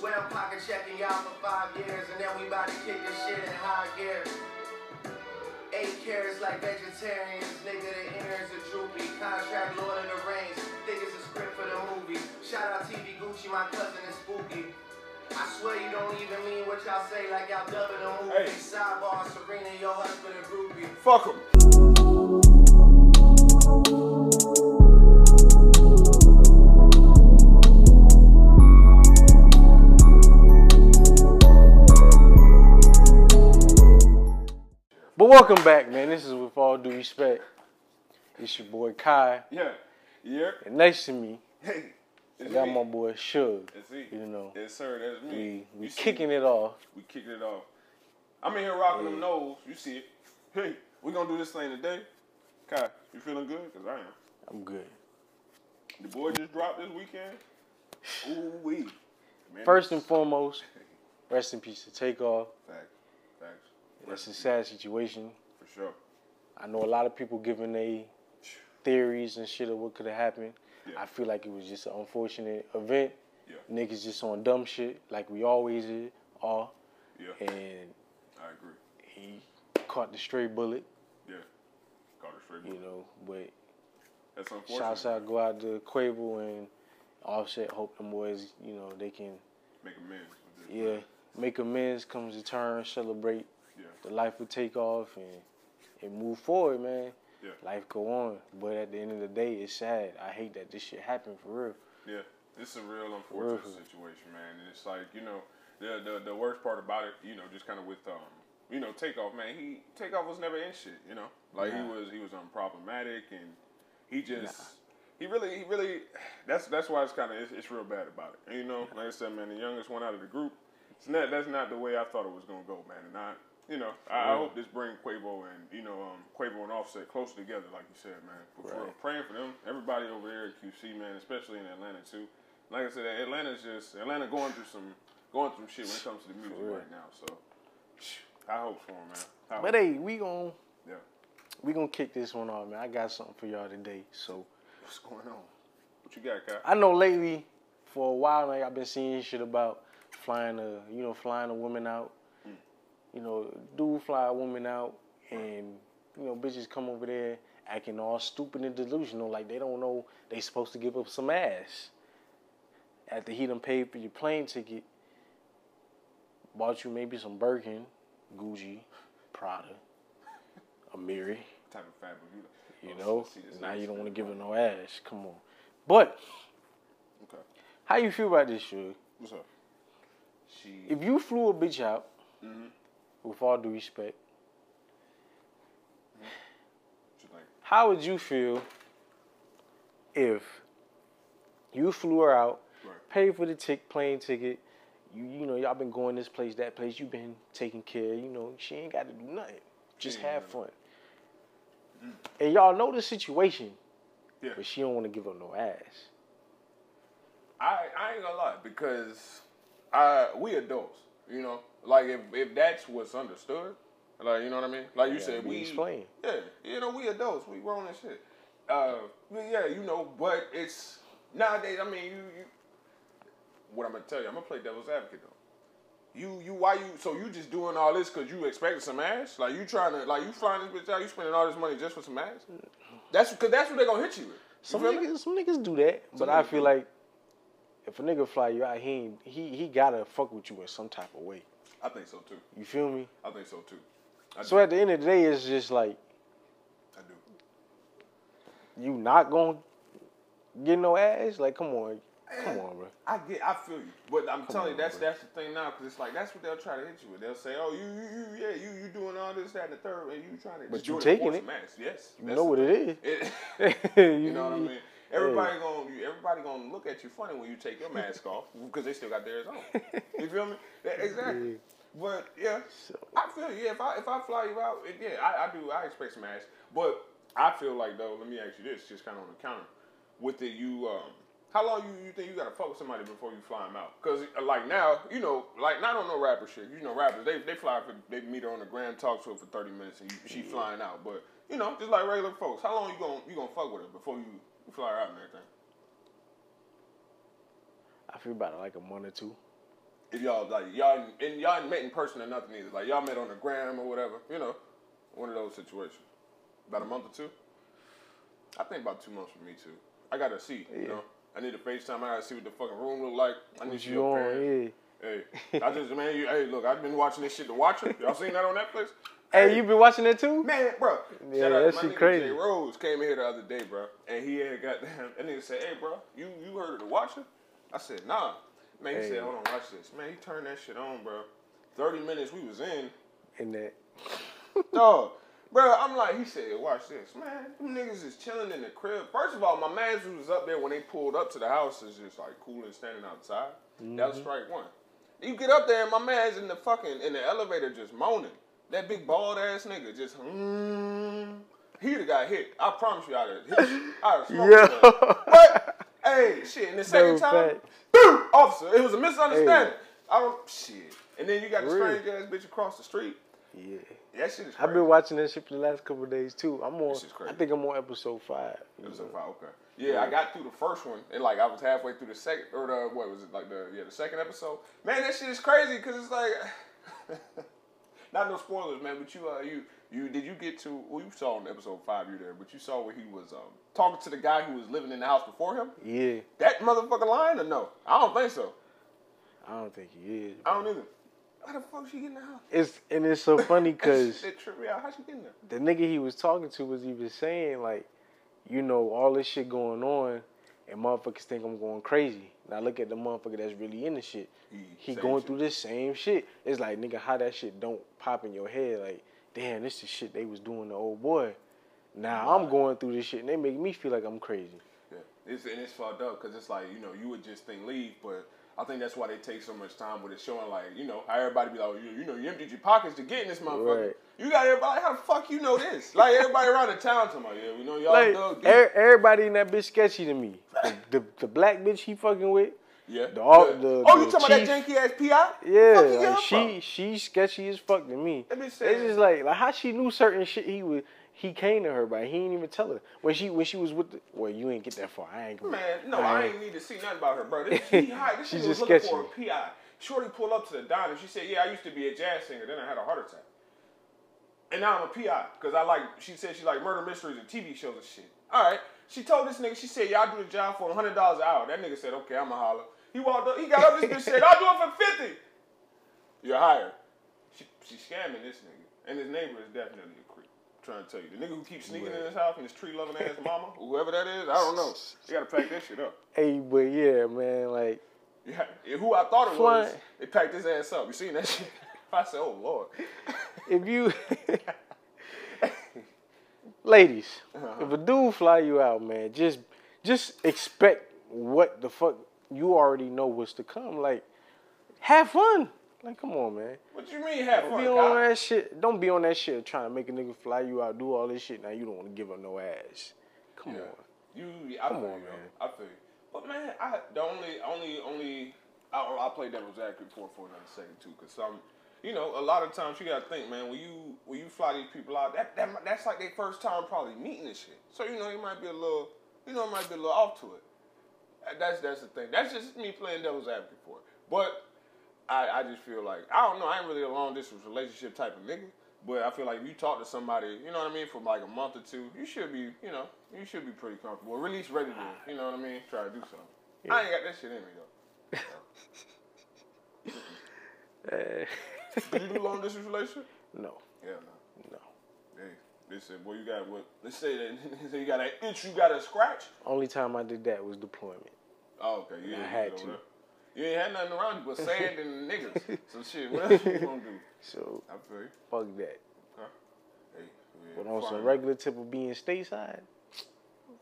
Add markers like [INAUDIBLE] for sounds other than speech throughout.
Swear I'm pocket checking y'all for five years, and then we about to kick this shit in high gear. Eight carats like vegetarians, nigga, the innards are droopy. Contract Lord of the Rings, think it's a script for the movie. Shout out TV Gucci, my cousin is spooky. I swear you don't even mean what y'all say, like y'all dubbing a movie. Hey. Sidebar, Serena, your husband a groupie. Fuck him. Welcome back, man. This is with all due respect. It's your boy Kai. Yeah. Yeah. And next to me, Hey. I got me. my boy Suge. It's me. You know, Yes, sir. That's me. we we You kicking it off. We kicking it off. I'm in here rocking them nose. You see it. Hey, we gonna do this thing today. Kai, you feeling good? Cause I am. I'm good. The boy just dropped this weekend. Ooh wee. First and foremost, rest in peace to Takeoff. It's a sad situation. For sure. I know a lot of people giving their theories and shit of what could have happened. Yeah. I feel like it was just an unfortunate event. Yeah. Niggas just on dumb shit like we always are. Yeah. And I agree. he caught the stray bullet, Yeah. Caught stray bullet you know. But That's unfortunate. shouts out go out to Quavo and Offset. Hope them boys, you know, they can Make amends. yeah make amends, come to turn, celebrate. The life will Takeoff and and move forward, man. Yeah. Life go on, but at the end of the day, it's sad. I hate that this shit happened for real. Yeah, it's a real unfortunate Real. situation, man. And it's like you know, the the, the worst part about it, you know, just kind of with um, you know, takeoff, man. He takeoff was never in shit, you know, like he was he was unproblematic and he just. He really, he really. That's that's why it's kind of it's, it's real bad about it. And, you know, like I said, man, the youngest one out of the group. It's not that's not the way I thought it was gonna go, man. And I, you know, I, I hope this bring Quavo and you know, um, Quavo and Offset closer together, like you said, man. For, Right. praying for them, everybody over there at QC, man, especially in Atlanta too. Like I said, Atlanta's just Atlanta going through some going through shit when it comes to the music real. right now. So, I hope for him, man. I But hope. hey, we gon' yeah, we gonna kick this one off, man. I got something for y'all today. So what's going on? What you got, Kai? I know lately, for a while now, I've been seeing shit about flying a you know flying a woman out. You know, dude fly a woman out, and you know bitches come over there acting all stupid and delusional, like they don't know they supposed to give up some ass. After he done paid for your plane ticket, bought you maybe some Birkin, Gucci, Prada, Amiri. type of fabric you? You oh, know, now you don't want to give her no ass. Come on. But Okay, how you feel about this, Suge? what's up? She. If you flew a bitch out, Mhm. With all due respect, how would you feel if you flew her out, Right. paid for the tick plane ticket, you you know y'all been going this place that place, you been taking care, you know she ain't got to do nothing, just ain't have gotta- fun. Mm. And y'all know the situation, yeah. but she don't want to give up no ass. I, I ain't gonna lie because I we adults, you know. Like if, if that's what's understood, like you know what I mean. Like you Yeah, said, we explain. Yeah, you know we adults, we grown and shit. Uh, yeah, you know, but it's nowadays. I mean, you, you what I'm gonna tell you, I'm gonna play devil's advocate though. You you why you so you just doing all this because you expecting some ass? Like you trying to like you flying this bitch out, you spending all this money just for some ass? That's because that's what they gonna hit you with. You Some feel me? niggas, some niggas do that, but I feel do. like if a nigga fly you out, he ain't, he he gotta fuck with you in some type of way. I think so too. You feel me? I think so too. I So do. at the end of the day, it's just like I do. you not gonna get no ass. Like, come on, come eh, on, bro. I get, I feel you, but I'm telling you, that's bro. that's the thing now, because it's like that's what they'll try to hit you with. They'll say, "Oh, you, you, you yeah, you, you doing all this, that, and the third, and you trying to." But you taking it. some ass. Yes, You know what thing. it It, is. [LAUGHS] [LAUGHS] you know what I mean? Everybody gonna, everybody gonna look at you funny when you take your mask off because they still got theirs on. You feel me? [LAUGHS] Yeah, exactly. But yeah, I feel you. Yeah, if I if I fly you out, it, yeah, I, I do. I expect some ass. But I feel like though, let me ask you this, just kind of on the counter. With it, you um, how long you, you think you gotta fuck with somebody before you fly them out? Cause uh, like now, you know, like not on no rapper shit. You know, rappers they they fly for they meet her on the gram, talk to her for thirty minutes, and you, she flying out. But you know, just like regular folks, how long you gonna you gonna fuck with her before you, you fly and everything? I feel about it like a month or two. if y'all like y'all and y'all met in person or nothing either. Like y'all met on the gram or whatever. You know, one of those situations. About a month or two. I think about two months for me too. I gotta see. You know, I need a FaceTime. I gotta see what the fucking room look like. I need What to you your on? Yeah. Hey, I just man, you, hey, look, I've been watching this shit, The Watcher. Y'all seen that on Netflix? [LAUGHS] Hey, you been watching it too? Man, bro. Yeah, shout out that my shit nigga crazy. Jay Rose came in here the other day, bro, and he had got [LAUGHS] that nigga said, "Hey, bro, you you heard of the Watcher?" I said, "Nah." Man, he Hey. said, "Hold on, watch this." Man, he turned that shit on, bro. Thirty minutes we was in, In that. [LAUGHS] dog. Bro, I'm like, he said, watch this, man. Them niggas is chilling in the crib. First of all, my man who was up there when they pulled up to the house is just like cool and standing outside. That was mm-hmm. strike one. You get up there and my man's in the fucking in the elevator just moaning. That big bald ass nigga just mm, he'd have got hit. I promise you I'd have hit. I'd have smoked Yeah. his. But hey, shit, and the second No time, boom, officer, it was a misunderstanding. I don't shit. And then you got the Really? strange ass bitch across the street. Yeah. That shit is crazy. I've been watching that shit for the last couple of days too. I'm on. This is crazy. I think I'm on episode five. Episode five, okay. Yeah, I got through the first one, and like I was halfway through the second, or the what was it like the yeah the second episode. Man, that shit is crazy because it's like, [LAUGHS] not no spoilers, man. But you uh you you did you get to well you saw in episode five you there, but you saw where he was um talking to the guy who was living in the house before him. Yeah. That motherfucker lying or no? I don't think so. I don't think he is. I don't either. How the fuck she get in the house? It's and it's so funny [LAUGHS] because shit tripped me out. How she get in there? the nigga he was talking to was even saying like, you know, all this shit going on, and motherfuckers think I'm going crazy. Now look at the motherfucker that's really in the shit. He- same going shit. through the same shit. It's like nigga, how that shit don't pop in your head? Like, damn, this is shit they was doing to old boy. Now I'm going through this shit, and they make me feel like I'm crazy. Yeah, it's and it's fucked up because it's like you know you would just think leave, but I think that's why they take so much time with it, showing like you know how everybody be like, oh, you, you know, you emptied your pockets to get in this motherfucker. Right. You got everybody. How the fuck you know this? Like everybody around the town talking about, yeah, we know y'all Like er- everybody in that bitch sketchy to me. The, the, the black bitch he fucking with, yeah. the- all- the- oh, the you talking about that janky ass PI? yeah, like she she sketchy as fuck to me. That bitch It's just like like how she knew certain shit he was he came to her but he didn't even tell her when she when she was with the well you ain't get that far I ain't gonna Man, no, I ain't need to see nothing about her, bro. This, [LAUGHS] she high. This nigga was just looking sketchy. for a PI. Shorty pulled up to the diner. She said, "Yeah, I used to be a jazz singer. Then I had a heart attack, and now I'm a PI because I like." She said she like murder mysteries and TV shows and shit. All right. She told this nigga. She said, "Y'all do the job for hundred dollars an hour." That nigga said, "Okay, I'ma holler." He walked up. He got up. This bitch said, "I'll do it for 50 You're hired. She she scamming this nigga, and his neighbor is definitely a creep. I'm trying to tell you, the nigga who keeps sneaking in his house and his tree loving ass mama, whoever that is, I don't know. You gotta pack that shit up. hey but yeah man like Yeah, who I thought it was, Fly- they packed his ass up. You seen that shit? I said, oh lord. [LAUGHS] if you [LAUGHS] ladies Uh-huh. if a dude fly you out man just just expect what the fuck you already know what's to come like have fun like come on man What you mean have fun, be on that shit. Don't be on that shit trying to make a nigga fly you out, do all this shit. Now you don't want to give up no ass. Come Yeah. on. You, I Come on, you, man. I feel you. But man, I the only, only, only, I, I play devil's advocate for for another second too, cause some, you know, a lot of times you gotta think, man, when you when you fly these people out, that, that that's like their first time probably meeting this shit. So you know, it might be a little, you know, it might be a little off to it. Uh, That's that's the thing. That's just me playing devil's advocate for it. But I, I just feel like I don't know. I ain't really a long distance relationship type of nigga. But I feel like if you talk to somebody, you know what I mean, for like a month or two, you should be, you know, you should be pretty comfortable. Or at least ready to, you know what I mean, try to do something. I ain't got that shit in me though. [LAUGHS] Eh, [LAUGHS] Did you do long distance relationship? no, Yeah, no. no. Hey, they said, boy, you got what? Let's say that [LAUGHS] you got an itch, you got a scratch. Only time I did that was deployment. Oh, okay. You I had to. You ain't had nothing around you but sand and [LAUGHS] niggas. So shit, what else you gonna do? So I feel you. fuck that. Okay. Hey, yeah, But on some regular tip of being stateside,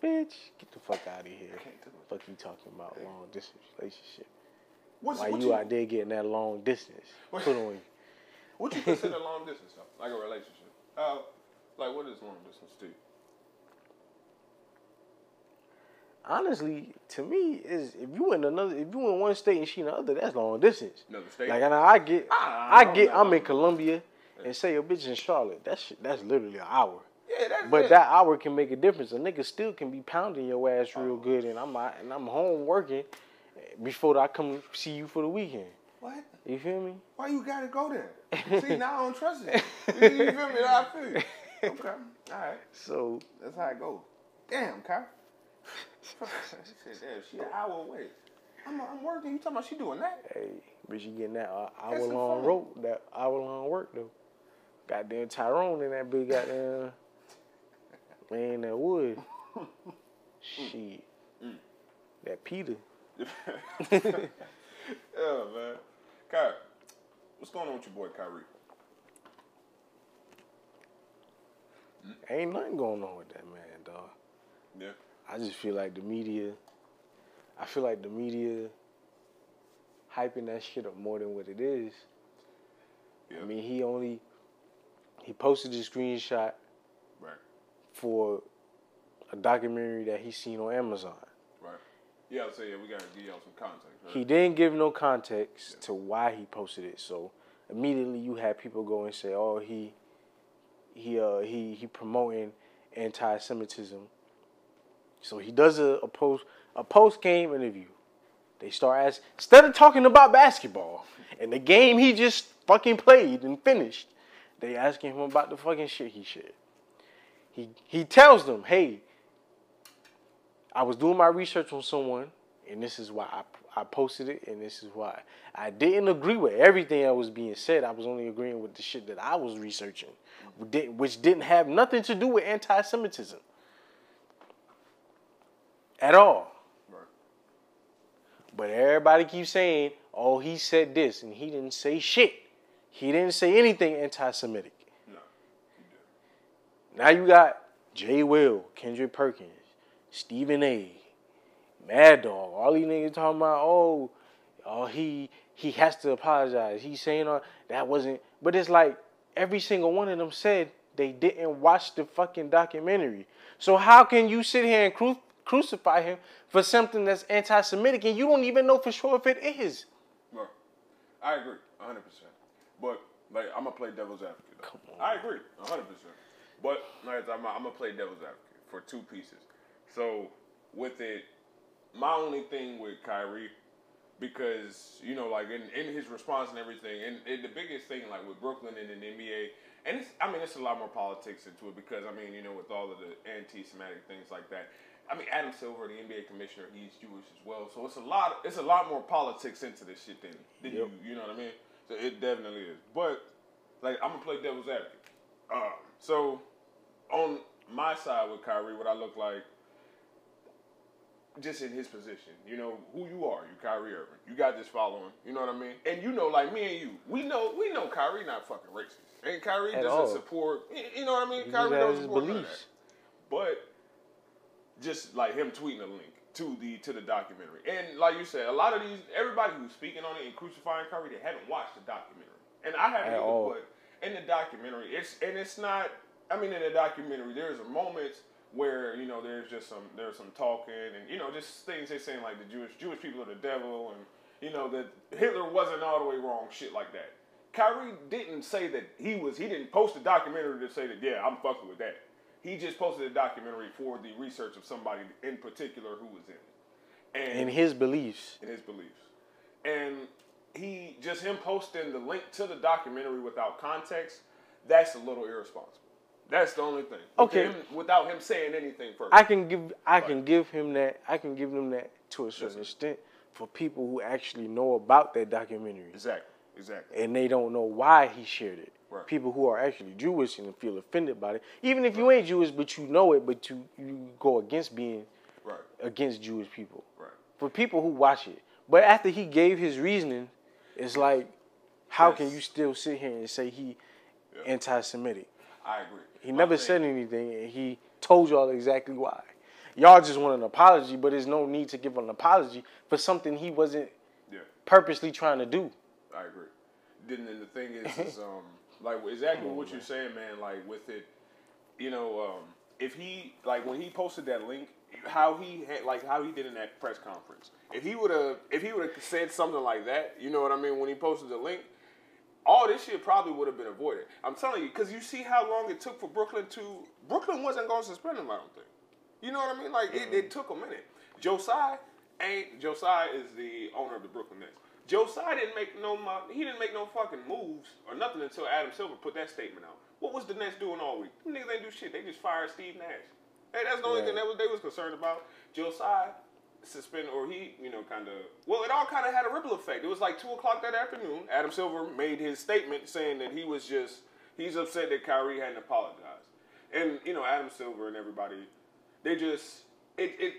bitch, get the fuck out of here. Can't do it. Fuck you talking about long distance relationship? What's, Why what you out there getting that long distance? What- Put on you. What you consider long distance though? Like a relationship? Uh, like what is long distance to you? Honestly, to me, is if you in another, if you in one state and she in the other, that's long distance. Another state? Like, and I get, Ah, I no, get, no, I'm in Columbia, and say your bitch in Charlotte. That's that's literally an hour. Yeah, that's But it. that hour can make a difference. A nigga still can be pounding your ass real Oh. good, and I'm and I'm home working before I come see you for the weekend. What? You feel me? Why you gotta go there? [LAUGHS] See, now I don't trust. You, you feel me? Now I feel you. Okay, all right. So That's how it goes. Damn, Kyle. she said, damn, she an hour away. I'm, I'm working. You talking about she doing that? hey, but you getting that hour long rope, that hour long work though. Goddamn Tyrone in that big goddamn man that wood. [LAUGHS] Shit. Mm. That Peter. [LAUGHS] [LAUGHS] Yeah, man. Kyrie, what's going on with your boy Kyrie? Hmm? Ain't nothing going on with that man, dog. Yeah. I just feel like the media. I feel like the media hyping that shit up more than what it is. Yeah. I mean, he only he posted a screenshot Right. for a documentary that he seen on Amazon. Yeah, yeah, we gotta give y'all some context. Right? He didn't give no context to why he posted it. So immediately you had people go and say, "Oh, he he uh he he promoting anti-Semitism." So he does a, a post a post game interview. They start asking instead of talking about basketball and the game he just fucking played and finished, they asking him about the fucking shit he shared. He he tells them, "Hey, I was doing my research on someone, and this is why I, I posted it, and this is why I didn't agree with everything that was being said. I was only agreeing with the shit that I was researching, which didn't- have nothing to do with anti-Semitism at all. Right. But everybody keeps saying, "Oh, he said this," and he didn't say shit. He didn't say anything anti-Semitic. No. Now you got Jay Will, Kendrick Perkins, Stephen A, Mad Dog, all these niggas talking about, oh, oh he he has to apologize. He's saying uh, that wasn't but it's like every single one of them said they didn't watch the fucking documentary. So how can you sit here and cru- crucify him for something that's anti-Semitic and you don't even know for sure if it is? Right. I agree, hundred percent. But like, I'm gonna play devil's advocate. I agree, hundred percent. But like, I'm, I'm gonna play devil's advocate for two pieces. So with it, my only thing with Kyrie, because you know, like in, in his response and everything, and, and the biggest thing, like with Brooklyn and in the NBA, and it's, I mean, it's a lot more politics into it because I mean, you know, with all of the anti-Semitic things like that. I mean, Adam Silver, the NBA commissioner, he's Jewish as well, so it's a lot. It's a lot more politics into this shit than, than Yep. you. You know what I mean? So it definitely is. But like, I'm gonna play devil's advocate. Um, so on my side with Kyrie, what I look like, just in his position, you know who you are. You Kyrie Irving. You got this following. You know what I mean? And you know, like me and you, we know we know Kyrie not fucking racist. And Kyrie At doesn't all. support. You know what I mean? He Kyrie doesn't support none of beliefs. that. But just like him tweeting a link to the to the documentary, and like you said, a lot of these everybody who's speaking on it and crucifying Kyrie, they haven't watched the documentary, and I haven't At either. all. But in the documentary, it's and it's not. I mean, in the documentary, there's a moments where you know there's just some there's some talking and you know just things they're saying like the Jewish Jewish people are the devil and you know that Hitler wasn't all the way wrong, shit like that. Kyrie didn't say that he was. He didn't post a documentary to say that yeah I'm fucking with that. He just posted a documentary for the research of somebody in particular who was in it, and In his beliefs. in his beliefs. And he just him posting the link to the documentary without context, that's a little irresponsible. That's the only thing. Okay. Him- without him saying anything first. I can give I can give him that I can give them that to a certain extent for people who actually know about that documentary exactly. Exactly. and they don't know why he shared it. Right. People who are actually Jewish and feel offended by it, even if you ain't Jewish but you know it, but you you go against being Right. against Jewish people. Right. For people who watch it, but after he gave his reasoning, it's like, how can you still sit here and say he Yeah. anti-Semitic? I agree. He My never thing- said anything, and he told y'all exactly why. Y'all just want an apology, but there's no need to give an apology for something he wasn't Yeah. purposely trying to do. I agree. Then and the thing is, is [LAUGHS] um, like exactly what you're saying, man. Like with it, you know, um, if he like when he posted that link, how he had like how he did in that press conference. If he would have, if he would have said something like that, you know what I mean, when he posted the link, all this shit probably would have been avoided. I'm telling you, because you see how long it took for Brooklyn to Brooklyn wasn't going to suspend him. I don't think. You know what I mean? Like it, it took a minute. Joe Tsai ain't Joe Tsai is the owner of the Brooklyn Nets. Joe Tsai didn't make no he didn't make no fucking moves or nothing until Adam Silver put that statement out. What was the Nets doing all week? Them niggas ain't do shit. They just fired Steve Nash. Hey, that's the only thing that was they was concerned about. Joe Tsai suspended, or he, you know, kind of. Well, it all kind of had a ripple effect. It was like two o'clock that afternoon. Adam Silver made his statement saying that he was just he's upset that Kyrie hadn't apologized, and you know, Adam Silver and everybody, they just it it.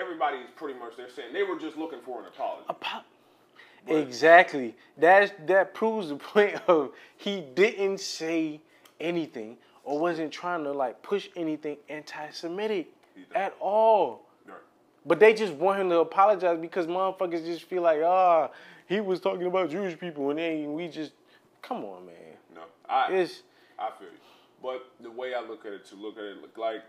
Everybody's pretty much they're saying they were just looking for an apology. Apo- Exactly. That that proves the point [LAUGHS] of he didn't say anything or wasn't trying to like push anything anti-Semitic at all. But they just want him to apologize because motherfuckers just feel like, ah, he was talking about Jewish people and then we just, come on, man. No, I It's I feel you. But the way I look at it, to look at it look like,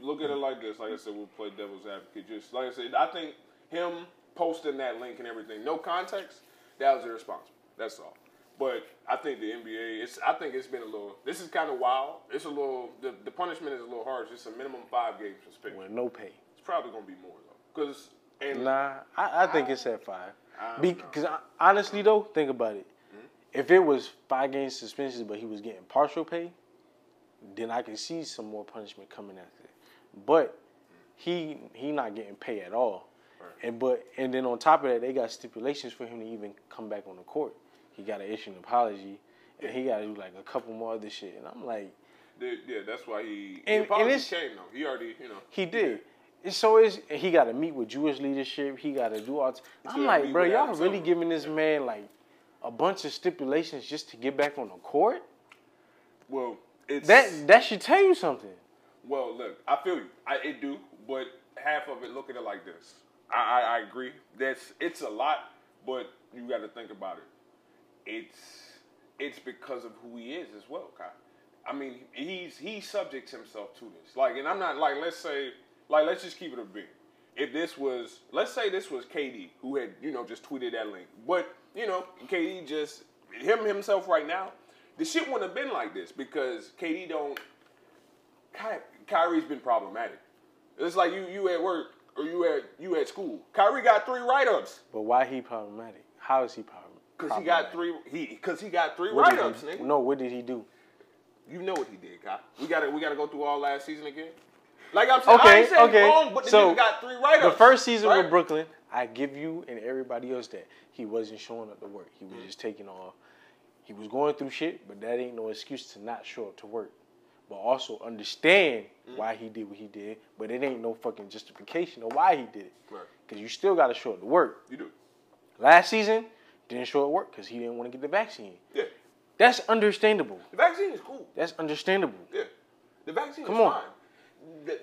look at it like this. Like I said, we'll play devil's advocate. Just like I said, I think him posting that link and everything, no context, that was irresponsible. That's all. But I think the NBA, it's I think it's been a little. This is kind of wild. It's a little. The, the punishment is a little harsh. It's a minimum five games suspension. with no pay. It's probably gonna be more because and Nah, I, I think it's at five. Because uh, honestly, though, think about it. Hmm? If it was five game suspensions, but he was getting partial pay, then I can see some more punishment coming after. But he he not getting pay at all. And but and then on top of that, they got stipulations for him to even come back on the court. He got to issue an apology, and he got to do like a couple more other shit. And I'm like, yeah, that's why he. And- the and it's- came though. He already, you know. He did. And So is he got to meet with Jewish leadership. He got to do all. T- I'm gotta like, bro, y'all really Silver. giving this man like a bunch of stipulations just to get back on the court? Well, it's That that should tell you something. Well, look, I feel you. I it do, but half of it, look at it like this. I, I, I agree. That's it's a lot, but you got to think about it. It's it's because of who he is as well, Kai. I mean, he's he subjects himself to this. Like, and I'm not like let's say like let's just keep it a big. If this was let's say this was KD who had you know just tweeted that link, but you know KD just him himself right now, the shit wouldn't have been like this because KD don't Ky- Kyrie's been problematic. It's like you you at work or you at you at school. Kyrie got three write ups But why he problematic? How is he problem? because he got three he because he got three write ups, nigga. No, what did he do? You know what he did, Kai. We gotta we gotta go through all last season again. Like I'm saying, I Okay, ain't saying okay. wrong, but the So, nigga got three The first season right? with Brooklyn, I give you and everybody else that he wasn't showing up to work. He was mm. just taking off. He was going through shit, but that ain't no excuse to not show up to work. But also understand mm. why he did what he did, but it ain't no fucking justification of why he did it. Right. Because you still got to show up to work. You do. Last season, didn't show up to work because he didn't want to get the vaccine. Yeah. That's understandable. The vaccine is cool. That's understandable. Yeah. The vaccine Come is on. fine.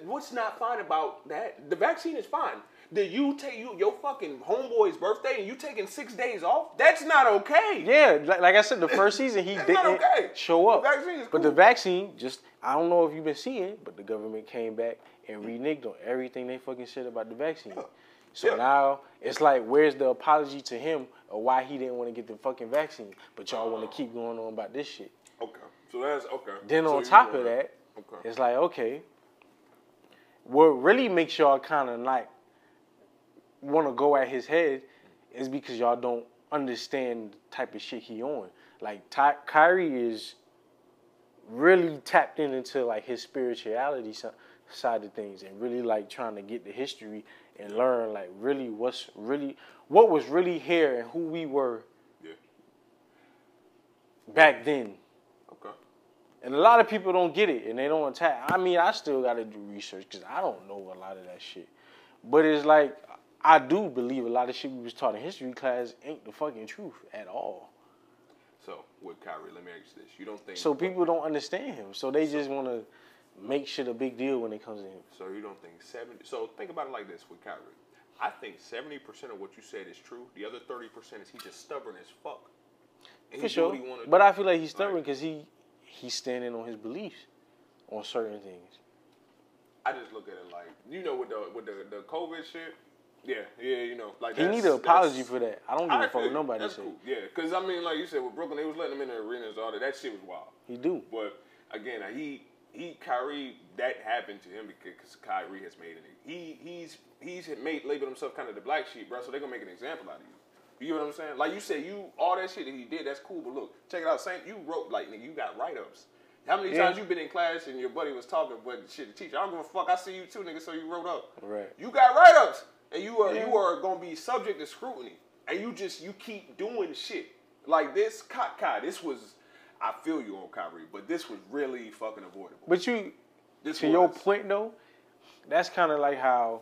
What's not fine about that? The vaccine is fine. Did you take you your fucking homeboy's birthday and you taking six days off? That's not okay. Yeah, like, like I said, the first season he didn't okay. show up. The is But the vaccine, just I don't know if you've been seeing, but the government came back and reneged on everything they fucking said about the vaccine. So Yeah. now it's like, where's the apology to him or why he didn't want to get the fucking vaccine? But y'all want to keep going on about this shit. Okay. So that's okay. Then So on top of that, Okay. it's like, okay, what really makes y'all kind of like want to go at his head is because y'all don't understand the type of shit he on. Like Ty- Kyrie is really tapped in into like his spirituality si- side of things and really like trying to get the history and learn like really what's really what was really here and who we were Yeah. back then. And a lot of people don't get it and they don't attack. I mean, I still got to do research because I don't know a lot of that shit. But it's like, I do believe a lot of shit we was taught in history class ain't the fucking truth at all. So with Kyrie, let me ask you this: You don't think So people don't understand him. So they just want to make shit a big deal when it comes to him. So you don't think seventy? So think about it like this with Kyrie. I think seventy percent of what you said is true. The other thirty percent is he just stubborn as fuck. And For sure. But do. I feel like he's stubborn Like, because he he's standing on his beliefs on certain things. I just look at it like you know with the with the, the COVID shit. Yeah, yeah, you know, like He need an apology for that. I don't give I a fuck what nobody That's say. cool. Yeah, because I mean, like you said with Brooklyn, they was letting him in the arenas, all that. That shit was wild. He do. But again, he he Kyrie that happened to him because Kyrie has made it. He he's he's made labeled himself kind of the black sheep, bro. So they're gonna make an example out of you. You get what I'm saying? Like you said, you all that shit that he did, that's cool. But look, check it out. Same, you wrote like nigga, you got write ups. How many Yeah. times you been in class and your buddy was talking, but shit, the teacher, I don't give a fuck. I see you too, nigga. So you wrote up. Right. You got write ups, and you are Yeah. you are gonna be subject to scrutiny, and you just you keep doing shit like this. Kai, Kai, this was. I feel you on Kyrie, but this was really fucking avoidable. But you, This to your was- point though, that's kind of like how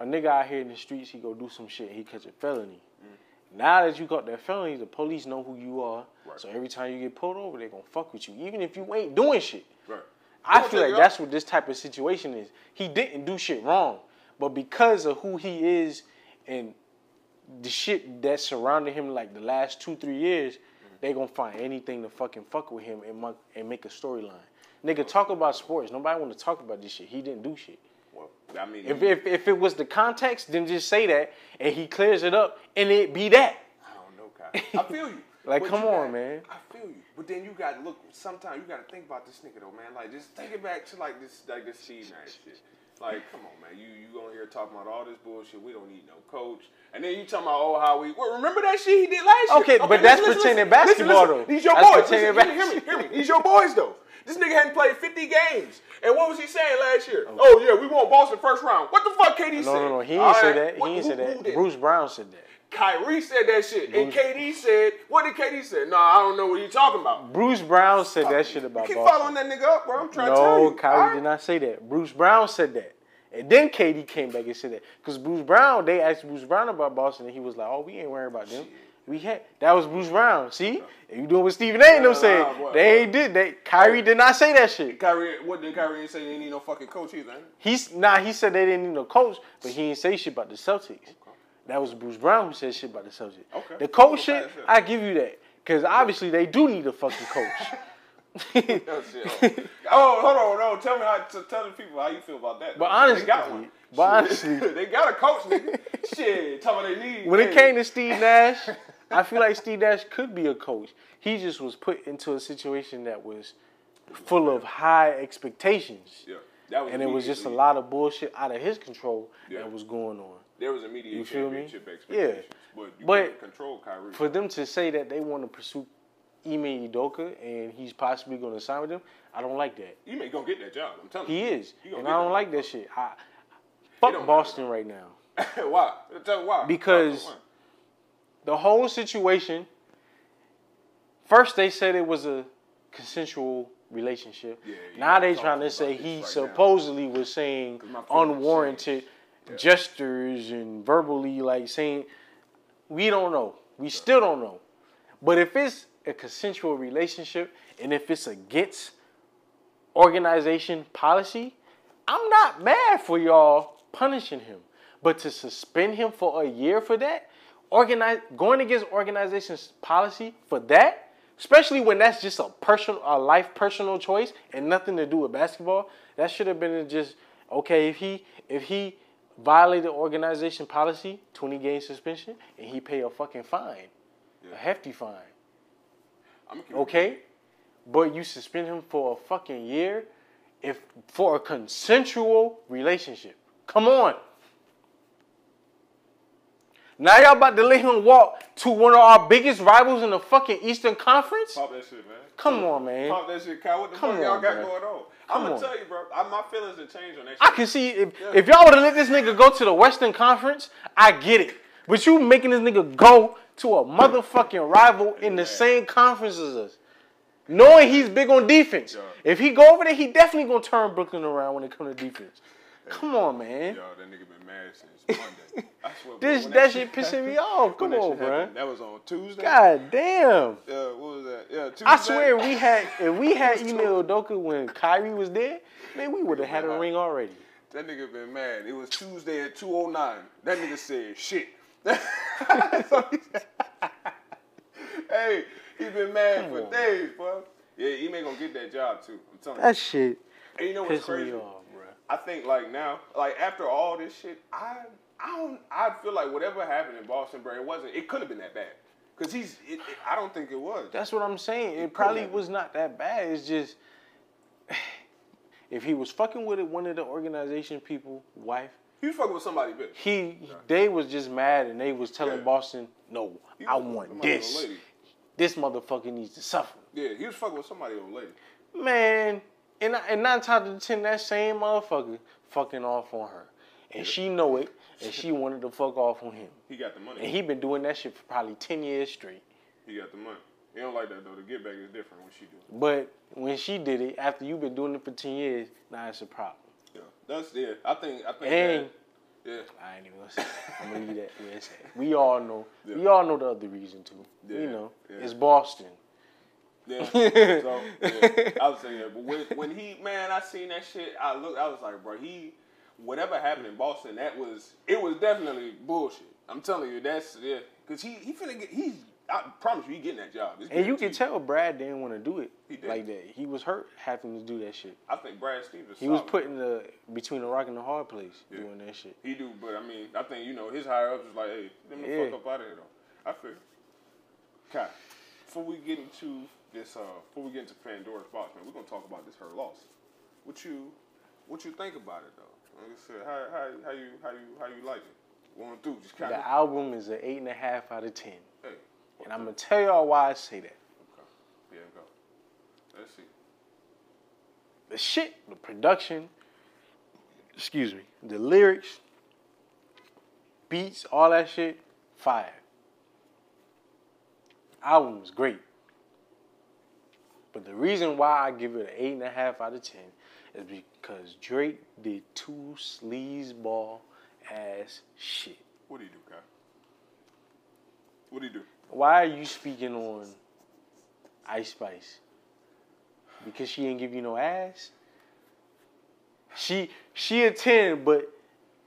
a nigga out here in the streets, he go do some shit, he catch a felony. Now that you got that felony, the police know who you are. Right. So every time you get pulled over, they're gonna fuck with you, even if you ain't doing shit. Right. I feel like that's what this type of situation is. He didn't do shit wrong, but because of who he is and the shit that surrounded him like the last two three years, they gonna find anything to fucking fuck with him and, and make a storyline. Nigga, talk about sports. Nobody want to talk about this shit. He didn't do shit. Well, I mean, If, if if it was the context, then just say that and he clears it up and it be that. I don't know, Kai. I feel you. [LAUGHS] Like, But come you on, got- man. I feel you. But then you got to look. Sometimes you got to think about this nigga though, man. Like, just take it back to like this, like this Steve Nash shit. Like, come on, man. You you on here talking about all this bullshit. We don't need no coach. And then you talking about oh how we. Well, remember that shit he did last year? Okay, but that's pretending basketball, though. These your That's boys. Listen, me, hear me, hear me. These your boys though. This nigga hadn't played 50 games. And what was he saying last year? Oh, oh yeah, we want Boston first round. What the fuck KD said? No, no, no. He All ain't say right. that. He What- who- say that. Bruce Brown said that. Kyrie said that shit, and KD said, "What did KD say? No, I don't know what you talking about." Bruce Brown said that uh, shit about you keep Boston. following that nigga up, bro. I'm trying to tell you. No. Kyrie right? did not say that. Bruce Brown said that. And then KD came back and said that. Because Bruce Brown, they asked Bruce Brown about Boston, and he was like, oh, we ain't worried about them. We had that was Bruce Brown. See? You doing what Stephen A. and them Nah, said. nah, boy. They ain't did They Kyrie did not say that shit. Kyrie, what did Kyrie say? They need no fucking coach either. He's nah, he said they didn't need no coach, but he didn't say shit about the Celtics. That was Bruce Brown who said shit about the Celtics. Okay. The coach Okay, shit. I give you that. Cause obviously they do need a fucking coach. [LAUGHS] [LAUGHS] Oh, oh, hold on, no. Tell me how. To tell the people how you feel about that. But honestly- they got one. but Shit. honestly- [LAUGHS] they got a coach, nigga. shit, tell me they need. when it came to Steve Nash, I feel like Steve Nash could be a coach. He just was put into a situation that was full of high expectations. yeah, that was And it was just a lot of bullshit out of his control Yeah. that was going on. There was immediate You feel me? championship Yeah. but you But control Kyrie. For them to say that they want to pursue Ime Udoka and he's possibly going to sign with them, I don't like that. you may gonna get that job. I'm telling He you. He is, and I don't like job. that shit. I, fuck Boston right now. [LAUGHS] why? Tell me why. Because- Why? The whole situation. First, they said it was a consensual relationship. Yeah, now they trying to say he right now. supposedly was saying my unwarranted gestures and verbally like saying we don't know. We still don't know. But if it's a consensual relationship and if it's against organization policy, I'm not mad for y'all punishing him. But to suspend him for a year for that, organize going against organization's policy for that, especially when that's just a personal a life personal choice and nothing to do with basketball, that should have been just okay if he if he violated organization policy, 20 game suspension, and he pay a fucking fine. A hefty fine. I'm gonna keep it Okay? But you suspend him for a fucking year if for a consensual relationship. Come on. Now y'all about to let him walk to one of our biggest rivals in the fucking Eastern Conference? Pop that shit, man. Come on, man. Pop that shit, Kyle. What the Come fuck y'all got going on? Come I'm gonna on. tell you, bro. I, my feelings have changed on that shit. I can see if, if y'all would have let this nigga go to the Western Conference, I get it. But you making this nigga go to a motherfucking rival in the same conference as us. Knowing he's big on defense. Yeah. If he go over there, he definitely gonna turn Brooklyn around when it comes to defense. Come on, man. Yo, that mad since Monday. I swear, This when that shit pissing me off. Come on, bro. happened, That was on Tuesday. God damn. Yeah, what was that? Yeah, Tuesday. I swear, we had if we [LAUGHS] had Ime Udoka when Kyrie was there, man, we would have had a ring already. That nigga been mad. It was Tuesday at 209. That nigga said shit. So he said- hey, he been mad for on. days, bro. Yeah, he ain't gonna get that job too. I'm telling you. That shit And you know what's crazy? Me off, bro. I think like now, like after all this shit, I I don't I feel like whatever happened in Boston, bro, it wasn't it could have been that bad. Cause he's it, it- I don't think it was. That's what I'm saying. It probably was not that bad. It's just [SIGHS] if he was fucking with it, one of the organization people, wife, He was fucking with somebody bitch. He they was just mad and they was telling Yeah. Boston, no, I want this. This motherfucker needs to suffer. Yeah, he was fucking with somebody old lady. Man, and and nine times out of ten, that same motherfucker fucking off on her, and she know it, and she wanted to fuck off on him, He got the money. and he been doing that shit for probably ten years straight. He got the money. He don't like that though. The get back is different when she do. it. But when she did it, after you've been doing it for ten years, now it's a problem. Yeah, that's yeah. I think I think And that, yeah. I ain't even gonna say. That. I'm gonna leave that where it's at. We all know. We all know the other reason too. Yeah, You know, yeah. it's Boston. Yeah. [LAUGHS] so yeah, I was saying that, but when, when he man, I seen that shit. I looked. I was like, bro, he whatever happened in Boston, that was it was definitely bullshit. I'm telling you, that's yeah, because he he finna get he's. I promise you, he getting that job. It's And you can tell Brad didn't want to do it He like that. He was hurt having to do that shit. I think Brad Stevens. He was solid. put in the between the rock and the hard place Yeah. doing that shit. He do, but I mean, I think you know his higher ups was like, hey, let me Yeah. fuck up out of here though. I feel. Okay, before we get into this, uh, before we get into Pandora's box, man, we're gonna talk about this her loss. What you, what you think about it though? Like I said, how how how you how you how you like it? Going through, just kind. The album is an eight and a half out of ten, Hey, and I'm gonna tell y'all why I say that. okay. Yeah, go. Let's see. The shit, the production, excuse me, the lyrics, beats, all that shit, fire. Album was great. But the reason why I give it an eight and a half out of ten is because Drake did two sleazeball ass shit. What do you do, Kai? What do you do? Why are you speaking on Ice Spice? Because she ain't give you no ass. She she a ten, but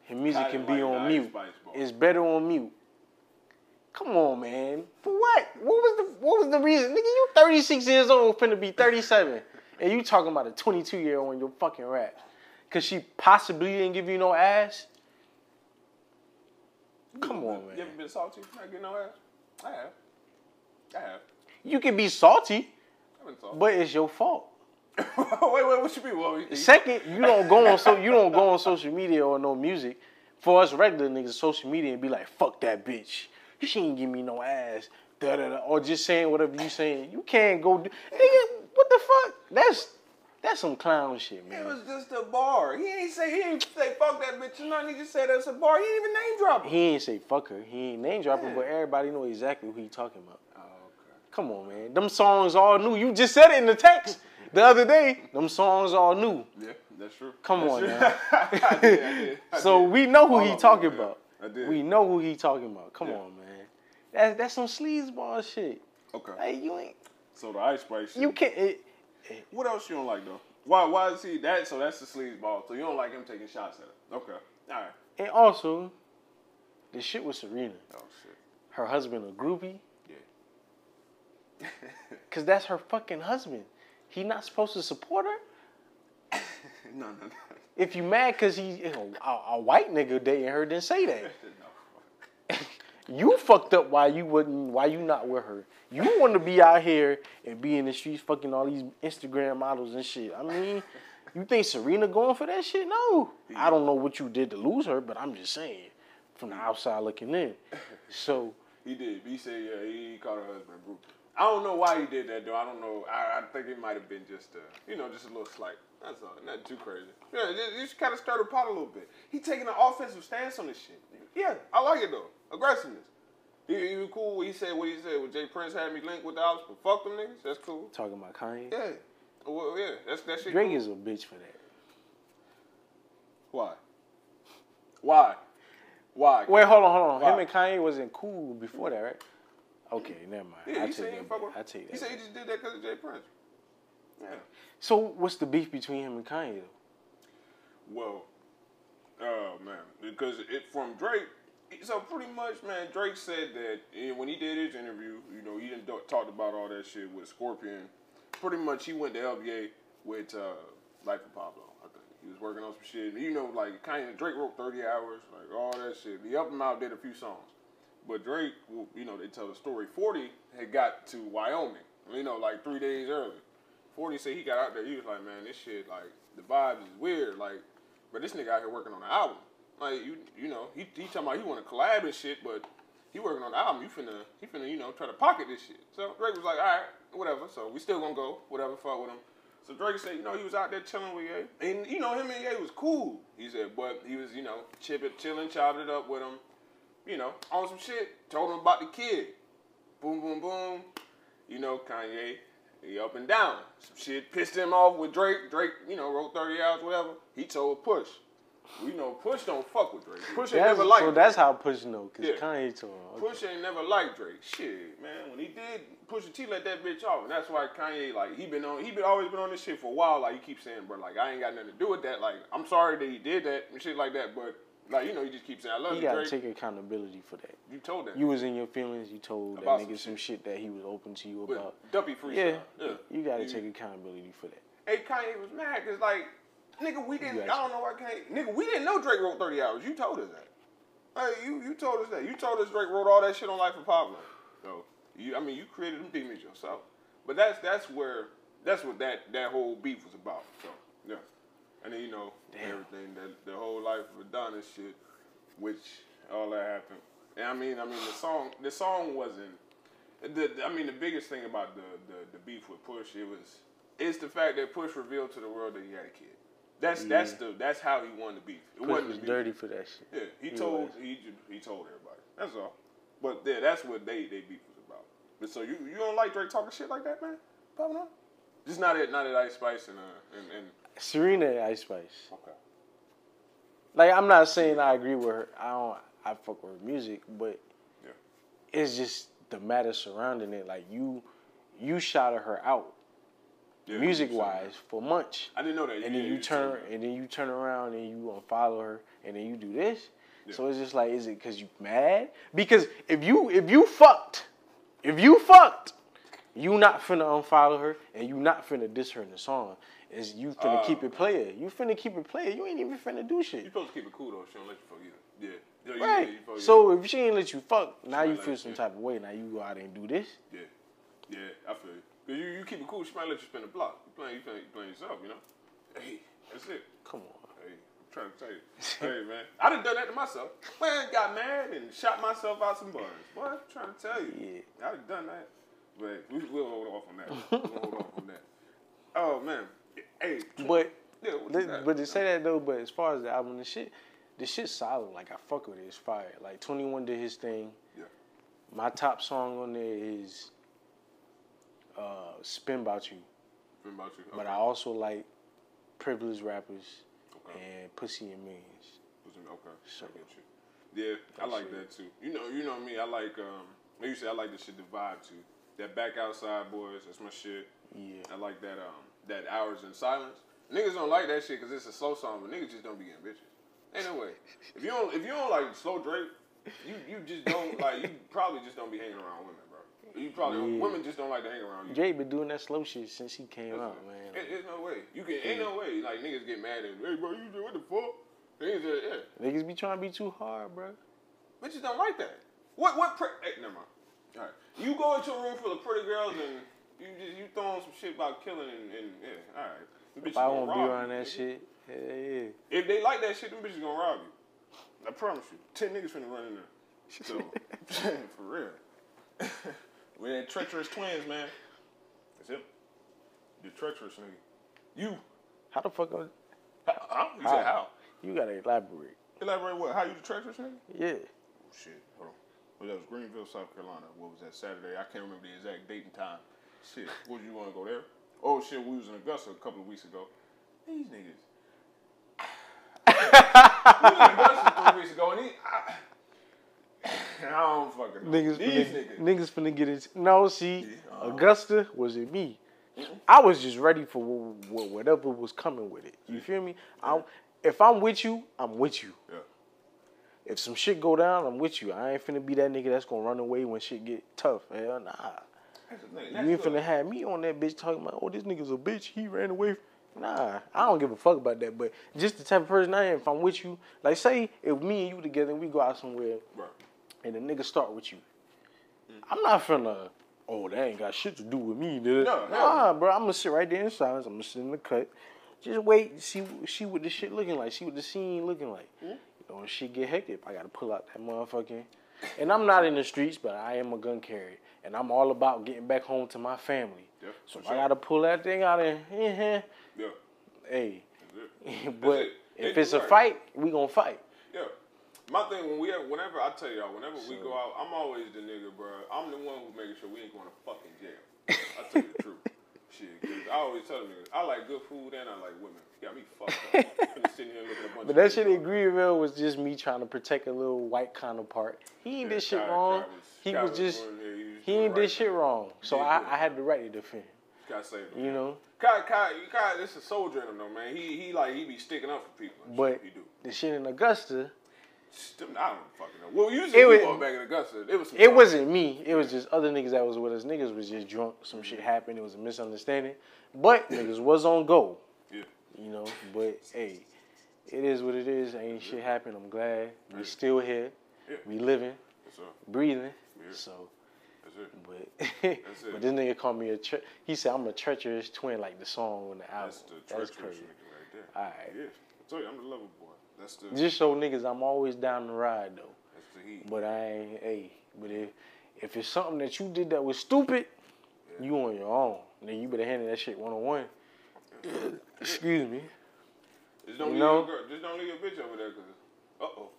her music Kinda can be like on mute. Spice. It's better on mute. Come on, man. For what? What was the what was the reason? Nigga, you 36 years old, finna be 37, and you talking about a 22 year old in your fucking rap? Cause she possibly didn't give you no ass. Come You on, ever- man. You ever been salty? Not getting no ass? I have. I have. You can be salty, salty. but it's your fault. [LAUGHS] wait, wait, what you mean? What, you- Second, you don't go on so you don't go on social media or no music. For us regular niggas, social media and be like, "Fuck that bitch, she ain't give me no ass," da da da, or just saying whatever you saying. You can't go, do, nigga. What the fuck? That's that's some clown shit, man. It was just a bar. He ain't say he ain't say fuck that bitch or nothing. He just said that's a bar. He didn't even name drop her. He ain't say fuck her. He ain't name dropping, Yeah. but everybody know exactly who he talking about. Oh, okay. Come on, man. Them songs all new. You just said it in the text the other day. Them songs all new. Yeah, that's true. Come That's on true. now. [LAUGHS] I did, I did, I So did. we know who All he talking yeah. about. I did. We know who he talking about. Come Yeah. on, man. That's that's some sleazeball shit. Okay. Hey, you ain't So the ice spice. Shit. you can't. It, What else you don't like though? Why? Why is he that? So that's the sleaze ball. So you don't like him taking shots at her? Okay. All right. and also, the shit with Serena. Oh shit. Her husband a groupie, Yeah. [LAUGHS] cause that's her fucking husband. He not supposed to support her. [LAUGHS] no, no, no. If you mad cause he you know, a, a white nigga dating her, then say that. [LAUGHS] no. You fucked up why you wouldn't why you not with her. You want to be out here and be in the streets fucking all these Instagram models and shit. I mean, you think Serena going for that shit? No. I don't know what you did to lose her, but I'm just saying from the outside looking in. [LAUGHS] So He did. He said yeah. He called her husband group. I don't know why he did that though. I don't know. I, I think it might have been just uh, you know, just a little slight. That's all. Not too crazy. Yeah, just, just kind of stir the pot a little bit. He taking an offensive stance on this shit. Yeah, I like it though. Aggressiveness. He, he was cool. He said what he said. When J. Prince had me linked with the ops, but fuck them niggas. That's cool. talking about Kanye, Yeah. Well, yeah. That's that shit. Drake cool. is a bitch for that. Why? Why? Why? Wait, hold on, hold on. Why? Him and Kanye wasn't cool before that, right? Okay, never mind. Yeah, I he said take that. fuck with. I take He said he just did that because of J. Prince. Yeah. So what's the beef between him and Kanye? Though? Well, oh man, because it from Drake. So pretty much, man, Drake said that eh, when he did his interview, you know, he didn't talked about all that shit with Scorpion. Pretty much, he went to LBA with uh, Life of Pablo. I think he was working on some shit. You know, like kind of Drake wrote thirty hours, like all that shit. He up him out, did a few songs. But Drake, you know, they tell the story. Forty had got to Wyoming, you know, like three days early. Forty said he got out there. He was like, man, this shit, like the vibes is weird, like. But this nigga out here working on an album. Like you, you know, he he talking about he want to collab and shit, but he working on the album. You finna, he finna, you know, try to pocket this shit. So Drake was like, all right, whatever. So we still gonna go, whatever. Fuck with him. So Drake said, you know, he was out there chilling with Ye, and you know, him and Ye was cool. He said, but he was, you know, chipping, chilling, chopped it up with him. You know, on some shit. Told him about the kid. Boom, boom, boom. You know, Kanye, he up and down. Some shit pissed him off with Drake. Drake, you know, wrote 30 hours, whatever. He told Push. We know Push don't fuck with Drake. Push ain't That's, never liked so Drake. that's how Push know, cause Yeah. Kanye told him. okay. Push ain't never liked Drake. Shit, man. When he did, Pusha T let that bitch off, and that's why Kanye like he been on. He been always been on this shit for a while. Like he keeps saying, bro, like I ain't got nothing to do with that. Like I'm sorry that he did that and shit like that, but like you know, he just keeps saying I love He you, gotta Drake. take accountability for that. you told that. You was in your feelings. You told About that some nigga some shit that he was open to you about. Duppy freestyle. Yeah, yeah. you gotta You- take accountability for that. Hey, Kanye was mad because like, nigga, we didn't. I don't know why Kanye. Nigga, we didn't know Drake wrote 30 hours. You told us that. Hey, you you told us that. You told us Drake wrote all that shit on Life of Pablo. So you, I mean, you created them demons yourself. But that's that's where that's what that that whole beef was about. So yeah, and then you know Damn. everything that the whole Life of Adonis shit, which all that happened. And I mean, I mean the song the song wasn't. The, I mean, the biggest thing about the, the, the beef with Push, it was, it's the fact that Push revealed to the world that he had a kid. That's that's the that's how he won the beef. It Push wasn't was the dirty for that shit. Yeah, he, He told was. he he told everybody. That's all. But yeah, that's what they they beef was about. But so you you don't like Drake talking shit like that, man? Probably not. Just not at not at Ice Spice and uh and, and Serena and Ice Spice. okay. Like I'm not saying I agree with her. I don't. I fuck with her music, but Yeah. it's just the matter surrounding it. Like you, you shouted her out, Yeah, music wise for months. I didn't know that. and Yeah, then you turn, and then you turn around and you unfollow her, and then you do this. Yeah. So it's just like, is it because you mad? Because if you if you fucked, if you fucked, you not finna unfollow her, and you not finna diss her in the song. Is you finna Oh. keep uh. it player? You finna keep it player. You ain't even finna do shit. You supposed to keep it cool though. She don't let you fuck either. Yeah. You- Right. yeah, you So if she ain't let you fuck, now you feel you, some yeah. type of way. Now you go out and do this. Yeah, yeah, I feel you. Cause you, you keep it cool, she might let you spin the block. You playing, you playing, you playing yourself, you know. Hey, that's it. Come on. Hey, I'm trying to tell you. hey, man, I done done that to myself. Man, got mad and shot myself out some buns. Boy, I'm trying to tell you. Yeah. I done done that. But we will hold off on that. We'll hold off on that. [LAUGHS] Oh man, hey, But yeah, what you th- got? but to say that though, but as far as the album, the shit, the shit solid. Like I fuck with it. It's fire. Like Twenty One did his thing. Yeah. My top song on there is uh, "Spin About You," What about you? but I also like "Privileged Rappers" Okay. and "Pussy and Millions." Okay, So- I get you. Yeah, I like that too. You know, you know me. I like um. Like you say, I like the shit, the vibe too. That back outside boys, that's my shit. Yeah. I like that um that hours in silence. Niggas don't like that shit because it's a slow song, but niggas just don't be getting bitches. Ain't no way. If you don't if you don't like slow Drake, you you just don't [LAUGHS] like you probably just don't be hanging around women. You probably Yeah. women just don't like to hang around you. Jay been doing that slow shit since he came That's out, it. man. It- There's no way. You can ain't no way. Like niggas get mad and hey bro, you do what the fuck? Niggas just, yeah. Niggas be trying to be too hard, bro. Bitches don't like that. What what pre- hey, never mind. All right. You go into a room full of pretty girls and you just you throwing some shit about killing and, and yeah, all right. Them bitches If I gonna won't be around you, that nigga. shit, hell yeah. If they like that shit, them bitches gonna rob you. I promise you. Ten niggas finna run in there. [LAUGHS] So [LAUGHS] for real. [LAUGHS] we that treacherous twins, man. That's it. You treacherous nigga. You. How the fuck? are- Huh? You said how? You gotta elaborate. Elaborate what? How you the treacherous nigga? Yeah. Oh shit. Hold on. Well, that was Greenville, South Carolina. What was that Saturday? I can't remember the exact date and time. Shit. Would you want to go there? Oh shit, we was in Augusta a couple of weeks ago. These niggas. [SIGHS] we was in Augusta three weeks ago, and he. I, [LAUGHS] I don't fucking know. Niggas These finna, niggas. niggas finna get it. No, see, Yeah. Uh-huh. Augusta wasn't me. I was just ready for wh- wh- whatever was coming with it. You feel me? I, if I'm with you, I'm with you. Yeah. If some shit go down, I'm with you. I ain't finna be that nigga that's gonna run away when shit get tough. Hell nah. You ain't finna have me on that bitch talking about, oh, this nigga's a bitch. He ran away. Nah, I don't give a fuck about that. But just the type of person I am, if I'm with you, like say if me and you together and we go out somewhere Right. And the nigga start with you, mm. I'm not finna. Oh, that ain't got shit to do with me, nigga. No, nah, bro. I'm gonna sit right there in silence. I'm gonna sit in the cut. Just wait, and see, see what the shit looking like. See what the scene looking like. Hmm? when shit get hectic, I gotta pull out that motherfucking. And I'm not in the streets, but I am a gun carrier, and I'm all about getting back home to my family. Yeah, so if I gotta pull that thing out and, eh, Yeah. Eh. hey, That's it. [LAUGHS] but it. if it's a fight, we gonna fight. Yeah. My thing when we whenever I tell y'all whenever we go out, I'm always the nigga, bro. I'm the one who making sure we ain't going to fucking jail. I tell you the truth. [LAUGHS] Shit, 'cause I always tell them niggas, I like good food and I like women. You got me fucked up. [LAUGHS] Sitting here looking at a bunch But that shit in Greenville was just me trying to protect a little white counterpart. He ain't Yeah, did shit Kai- wrong. Was- he was was just he was he ain't right did shit wrong. So I. I had the right to defend. Gotta save him. You know. Kai, Kai, Kai, this is soldier in him though, man. He he like he be sticking up for people. But he do. the shit in Augusta, I don't fucking know. Well, usually It we was- go back in Augusta. It was it wasn't me. It was just other niggas that was with us. Niggas was just drunk. Some shit happened. It was a misunderstanding. But niggas was on go. Yeah. You know. But hey, it is what it is. Ain't shit happened. I'm glad we Yeah. still here. Yeah. We living, breathing. Yeah. So. That's it. But [LAUGHS] but this nigga called me a tre- he said I'm a treacherous twin like the song on the album. That's the That's, treacherous crazy. nigga right there. Alright. Yeah. I told you, I'm the lover boy. That's the Just show niggas I'm always down the ride though. that's the heat. But I ain't hey, but if if it's something that you did that was stupid, you on your own. Then you better handle that shit one on one. Excuse me. Just don't You leave know? your girl, just don't leave your bitch over there, cause uh oh.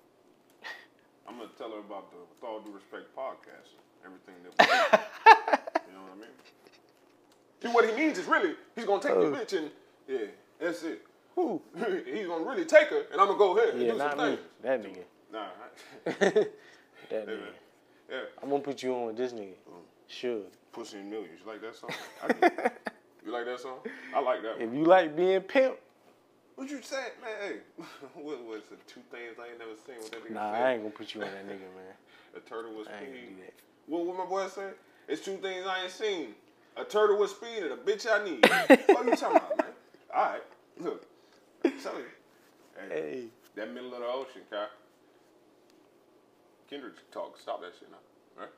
[LAUGHS] I'm gonna tell her about the with all due respect podcast everything that you know what I mean? See what he means is really he's gonna take your Oh. bitch and yeah, that's it. Who? [LAUGHS] he's gonna really take her and I'm gonna go ahead and Yeah, do not some me. things. That nigga. Nah, I- [LAUGHS] that yeah, nigga. man. yeah. I'm gonna put you on with this nigga. Mm. Sure. Pussy in millions. You like that song? [LAUGHS] I you like that song? I like that If one. you like being pimp, What you said, man? Hey, what was it? Two things I ain't never seen. What that nigga nah, said? I ain't gonna put you on that nigga, man. A turtle with I ain't speed. gonna do that. What what my boy said? It's two things I ain't seen. A turtle with speed and a bitch I need. what are you talking about, man? All right. Look. You. Hey, Hey. that middle of the ocean, Kai. Kendrick talk. Stop that shit now. Right?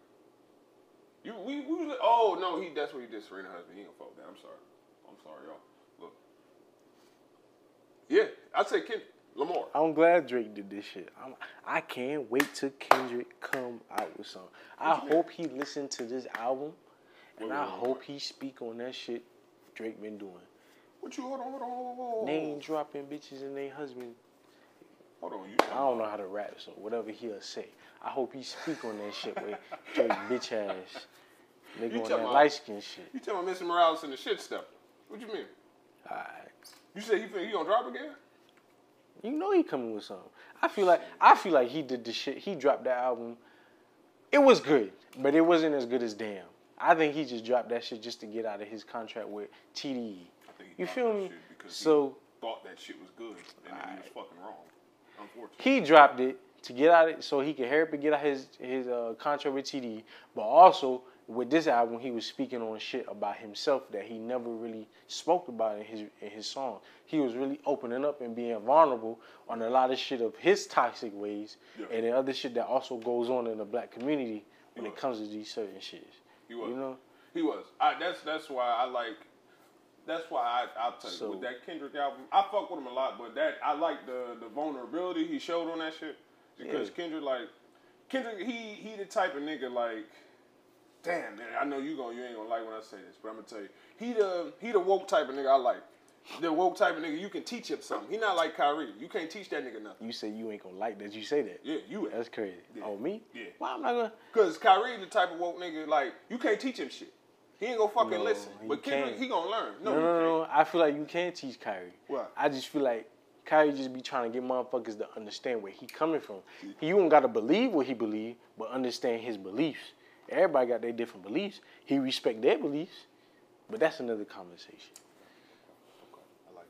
You we we oh no he that's what he did Serena husband. He ain't gonna fuck that. I'm sorry. I'm sorry, y'all. Look. Yeah, I'd say Kendrick. Lamar. I'm glad Drake did this shit. I'm, I can't wait till Kendrick come out with something. I hope he listen to this album, and What I mean? hope he speak on that shit Drake been doing. What you hold on, hold on, hold on, hold on. Dropping bitches and they husband. Hold on, you I don't know how to rap, so whatever he'll say. I hope he speak on that shit with Drake [LAUGHS] bitch ass. Nigga You on that light skin shit. You tell me Mr. Morales in the shit stuff. What you mean? Alright. You say he think he gonna drop again? You know he coming with something. I feel like I feel like he did the shit. He dropped that album. It was good, but it wasn't as good as Damn. I think he just dropped that shit just to get out of his contract with TDE. I think he You feel me? Because So he thought that shit was good, and then he was fucking wrong. Unfortunately. he dropped it to get out of it so he could up and get out his his uh, contract with TDE. But also with this album, he was speaking on shit about himself that he never really spoke about in his in his song. He was really opening up and being vulnerable on a lot of shit of his toxic ways Yeah. and the other shit that also goes on in the black community when it comes to these certain shits. He was. You know? He was. I, that's that's why I like. That's why I I'll tell you So- with that Kendrick album, I fuck with him a lot, but that I like the the vulnerability he showed on that shit because Yeah. Kendrick like Kendrick he he the type of nigga like. Damn man, I know you gonna you ain't gonna like when I say this, but I'm gonna tell you he the he the woke type of nigga I like. The woke type of nigga you can teach him something. He not like Kyrie. You can't teach that nigga nothing. You say you ain't gonna like that. You say that. Yeah, you That's crazy. Yeah. Oh me? Yeah. Why I'm not gonna Cause Kyrie the type of woke nigga like you can't teach him shit. He ain't gonna fucking No, listen. But Kendrick can't. he gonna learn. No, No, no, no. I feel like you can't teach Kyrie. Why? I just feel like Kyrie just be trying to get motherfuckers to understand where he coming from. He don't gotta believe what he believe, but understand his beliefs. Everybody got their different beliefs. He respect their beliefs, but that's another conversation. Okay, I like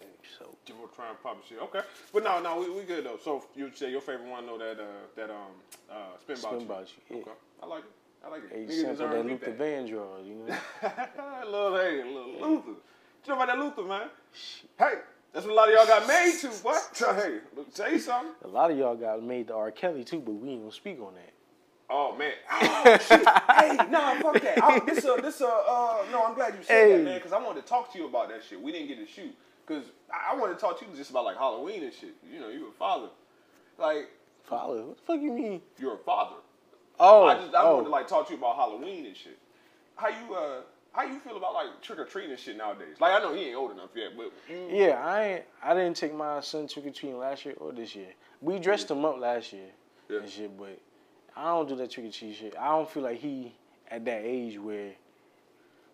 it. So Jimbo trying to pop shit. Okay, but no, no, we, we good though. So you say your favorite one though that uh, that um uh spin about Spin you. About You, yeah. Okay, I like it. I like it. hey, Niggas sample that Luther get Vandross, you know. [LAUGHS] that. little hey, little Luther. You know about that Luther man? Hey, that's what a lot of y'all got made to. What? [LAUGHS] Hey, look, say something. A lot of y'all got made to R. Kelly too, but we ain't gonna speak on that. Oh man. [LAUGHS] Oh, shit. hey, nah, fuck that. I, this uh, this uh, uh, no, I'm glad you said Hey. that, man, because I wanted to talk to you about that shit. We didn't get to shoot because I, I wanted to talk to you just about like Halloween and shit. You know, you a father. Like Father, what the fuck you mean? you're a father. Oh, I just I oh. wanted to like talk to you about Halloween and shit. How you uh how you feel about like trick or treating and shit nowadays? Like I know he ain't old enough yet, but you Yeah, I ain't, I didn't take my son trick or treating last year or this year. We dressed him up last year Yeah. and shit, but I don't do that trick or treat shit. I don't feel like he at that age where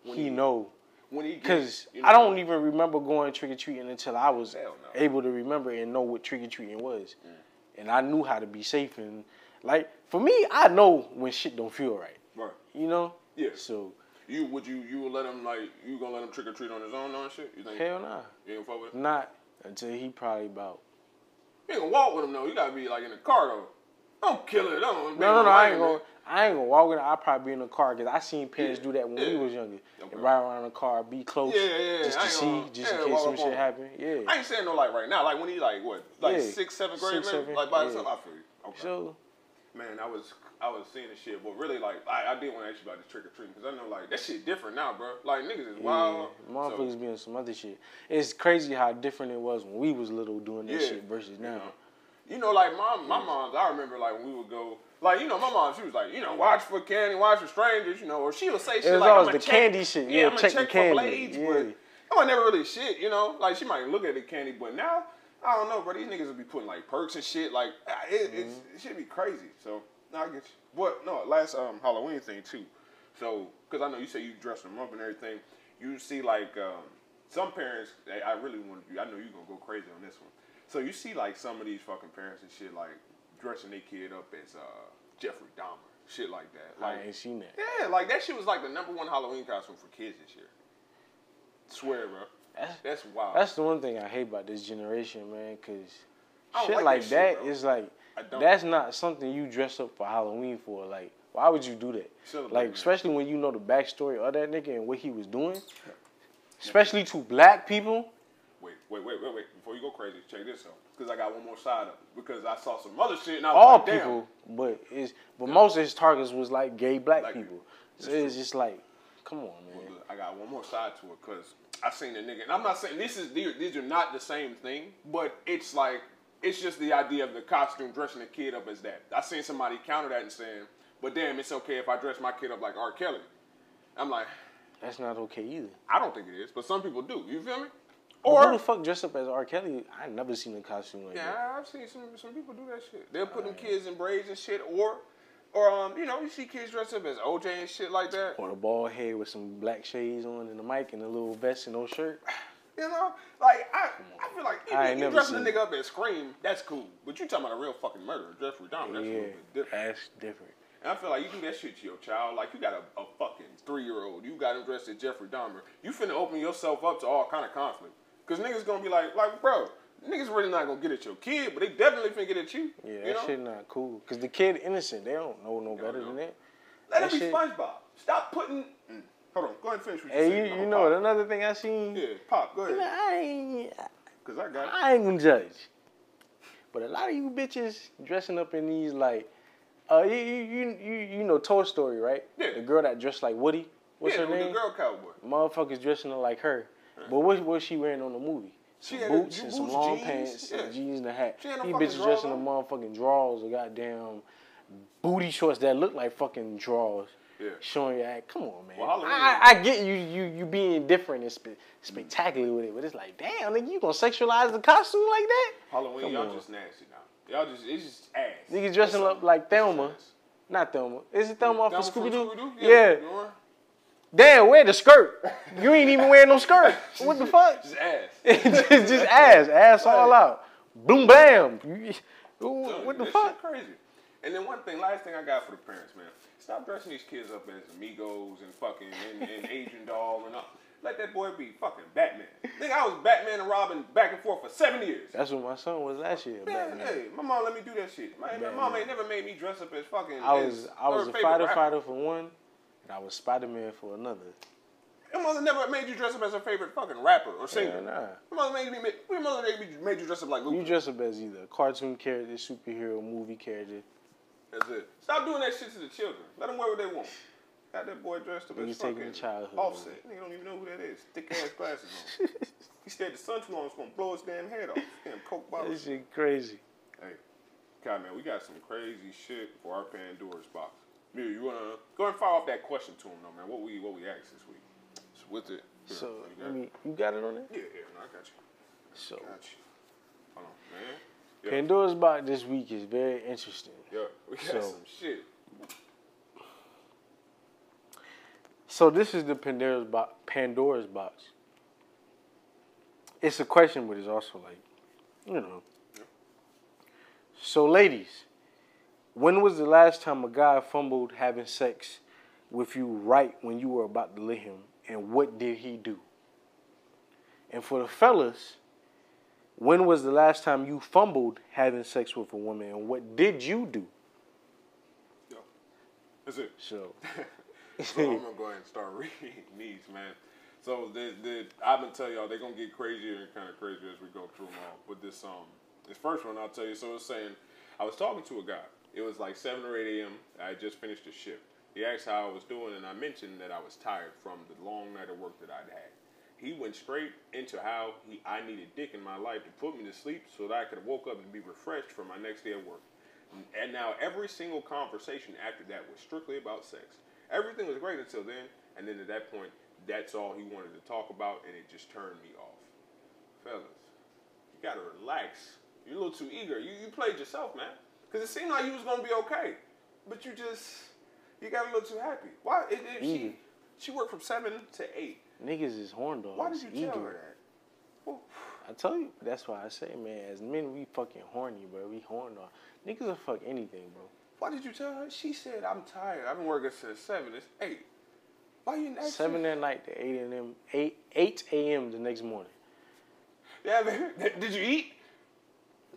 When he he- know. when he Cause you I don't even remember going trick or treating until I was no. able to remember and know what trick or treating was, Mm. and I knew how to be safe and like for me, I know when shit don't feel right. Right. You know. Yeah. So You would you you would let him like you gonna let him trick or treat on his own and shit? You think hell nah, you ain't gonna fuck with him? not until he probably about. You ain't gonna walk with him though. You gotta be like in the car though. Don't kill it. Don't. No, no, no. I ain't gonna. I ain't gonna walk with it. I'll probably be in the car because I seen parents Yeah, do that when we was younger. Okay. Ride around in the car, be close, Yeah, yeah, just to see, gonna- just yeah, in case some shit happen. Yeah. I ain't saying no like right now. Like when he like what, like Yeah. six, seventh grade, Six, seven, like by yeah. himself. I feel you. Okay. So Man, I was I was seeing the shit, but really like I, I did want to ask you about the trick or treating because I know like that shit different now, bro. Like niggas is yeah, wild. motherfuckers so, be on some other shit. It's crazy how different it was when we was little doing that Yeah. shit versus now. You know, like my my mom's. I remember like when we would go. Like you know, my mom she was like, you know, watch for candy, watch for strangers, you know, or she would say shit was like, always I'm the candy shit, yeah, I'm gonna check the candy, for blades, yeah. but I was never really shit, you know. Like she might look at the candy, but now I don't know, bro. These niggas will be putting like perks and shit. Like it, Mm-hmm. it should be crazy. So no, I get you. But no, last um Halloween thing too. So because I know you say you dress them up and everything, you see like um, some parents. I really want you. I know you're gonna go crazy on this one. So you see like some of these fucking parents and shit like dressing their kid up as uh, Jeffrey Dahmer, shit like that. Like I ain't seen that. yeah, like that shit was like the number one Halloween costume for kids this year. Swear, bro. That's That's wild. that's the one thing I hate about this generation, man. Cause shit like like, that shit, is like that's not something you dress up for Halloween for. Like, why would you do that? Celebrate, Like, especially when you know the backstory of that nigga and what he was doing. Especially to black people. Wait, wait, wait, wait, wait. Before you go crazy, check this out. Because I got one more side of it. Because I saw some other shit and I was All like, damn. people, but it's but most of his targets was like gay black, Black people. people. So it's just like, come on, man. But I got one more side to it because I seen a nigga, and I'm not saying this is these these are not the same thing, but it's like it's just the idea of the costume dressing the kid up as that. I've seen somebody counter that and saying, "But damn, it's okay if I dress my kid up like R. Kelly." I'm like, That's not okay either. I don't think it is, but some people do. You feel me? Or who the fuck dressed up as R. Kelly? I never seen a costume like that. yeah, I've seen some some people do that shit. They'll put them uh, kids in braids and shit, or or um, you know, you see kids dressed up as OJ and shit like that. Or the bald head with some black shades on and the mic and a little vest and no shirt. You know, like I, I feel like I you, dressing a nigga up as Scream, that's cool. But you talking about a real fucking murderer, Jeffrey Dahmer, that's a little bit different. that's different. And I feel like you can do that shit to your child, like you got a, a fucking three year old, you got him dressed as Jeffrey Dahmer, you finna open yourself up to all kind of conflict. Cause niggas gonna be like, like, bro, niggas really not gonna get at your kid, but they definitely finna get at you. Yeah, you that know? shit not cool. Cause the kid innocent. They don't know no better know. than that. Let that it be shit- SpongeBob. Stop putting. Mm. Hold on, go ahead and finish what you Hey, said. you, you know what? pop. Another thing I seen. Yeah, pop. Go Man, ahead. I ain't, Cause I got it. I ain't gonna judge. But a lot of you bitches dressing up in these like, uh, you you you you, you know Toy Story, right? Yeah. The girl that dressed like Woody. What's yeah, her the, name? the girl cowboy. Motherfuckers dressing up like her. But what was she wearing on the movie? She Some had boots the and some long jeans, pants, yeah. and jeans and a hat. No These bitches dressing in on. motherfucking drawers or goddamn booty shorts that look like fucking drawers. Yeah. Showing your ass. Come on, man. Well, I, I get you, you, you being different and spe- spectacular with it, but it's like, damn, nigga, you gonna sexualize the costume like that? Halloween, Come y'all on. just nasty now. Y'all just, it's just ass. Niggas dressing up like Thelma. Not Thelma. Is it Thelma off Thelma of Scooby Doo? Scooby-Doo? Yeah. Damn, wear the skirt. You ain't even wearing no skirt. [LAUGHS] What the fuck? Just ass. [LAUGHS] just, just ass, ass all out. Boom, bam. You- Telling What the fuck? Crazy. And then one thing, last thing I got for the parents, man. Stop dressing these kids up as amigos and fucking and, and [LAUGHS] Asian Doll and all. Let that boy be fucking Batman. Nigga, I was Batman and Robin back and forth for seven years. That's what my son was last year. Man, Batman. hey, my mom let me do that shit. My, my mom ain't never made me dress up as fucking. I was I was a fighter rapper. fighter for one, and I was Spider Man for another. Your mother never made you dress up as her favorite fucking rapper or singer. Yeah, nah. Your mother made me. Your mother made, me, made you dress up like Luke. You dress up as either a cartoon character, superhero, movie character. That's it. Stop doing that shit to the children. Let them wear what they want. Got that boy dressed up as fucking childhood offset. Nigga don't even know who that is. Thick ass [LAUGHS] glasses on. he stayed the sun too long. It's gonna blow his damn head off. Damn coke bottle. That shit crazy. Hey, God, man, we got some crazy shit for our Pandora's box. Mir, you wanna go and fire off that question to him, though, man? What we what we asked this week? So with it. here, So you got I it? mean, you got it on there. yeah, yeah, no, I got you. So Got you. Hold on, man. Yeah, Pandora's box this week is very interesting. yeah, we got So- some shit. So this is the Pandora's box. Pandora's box. It's a question, but it's also like, you know. So, ladies, when was the last time a guy fumbled having sex with you right when you were about to lick him, and what did he do? And for the fellas, when was the last time you fumbled having sex with a woman, and what did you do? Yo, that's it. So, [LAUGHS] so [LAUGHS] I'm gonna go ahead and start reading [LAUGHS] these, man. So the the I've been telling y'all they're gonna get crazier and kind of crazier as we go through them all. But this um this first one I'll tell you. So it's saying I was talking to a guy. It was like seven or eight a.m. I just finished a shift. He asked how I was doing, and I mentioned that I was tired from the long night of work that I'd had. He went straight into how he I needed dick in my life to put me to sleep so that I could woke up and be refreshed for my next day at work. And now every single conversation after that was strictly about sex. Everything was great until then, and then at that point, that's all he wanted to talk about, and it just turned me off. Fellas, you gotta relax. You're a little too eager. You, you played yourself, man. Because it seemed like you was gonna be okay, but you just you got a little too happy. Why? It, it, she mm-hmm. she worked from seven to eight. niggas is horn dogs. Why did you tell her that? Well, [SIGHS] I tell you, that's why I say, man, as men, we fucking horny, bro. We horn dog. Niggas will fuck anything, bro. why did you tell her? She said, "I'm tired. I've been working since seven. It's eight. Why you didn't Seven at night to eight a.m. eight eight a.m. the next morning. Yeah, man. [LAUGHS] Did you eat?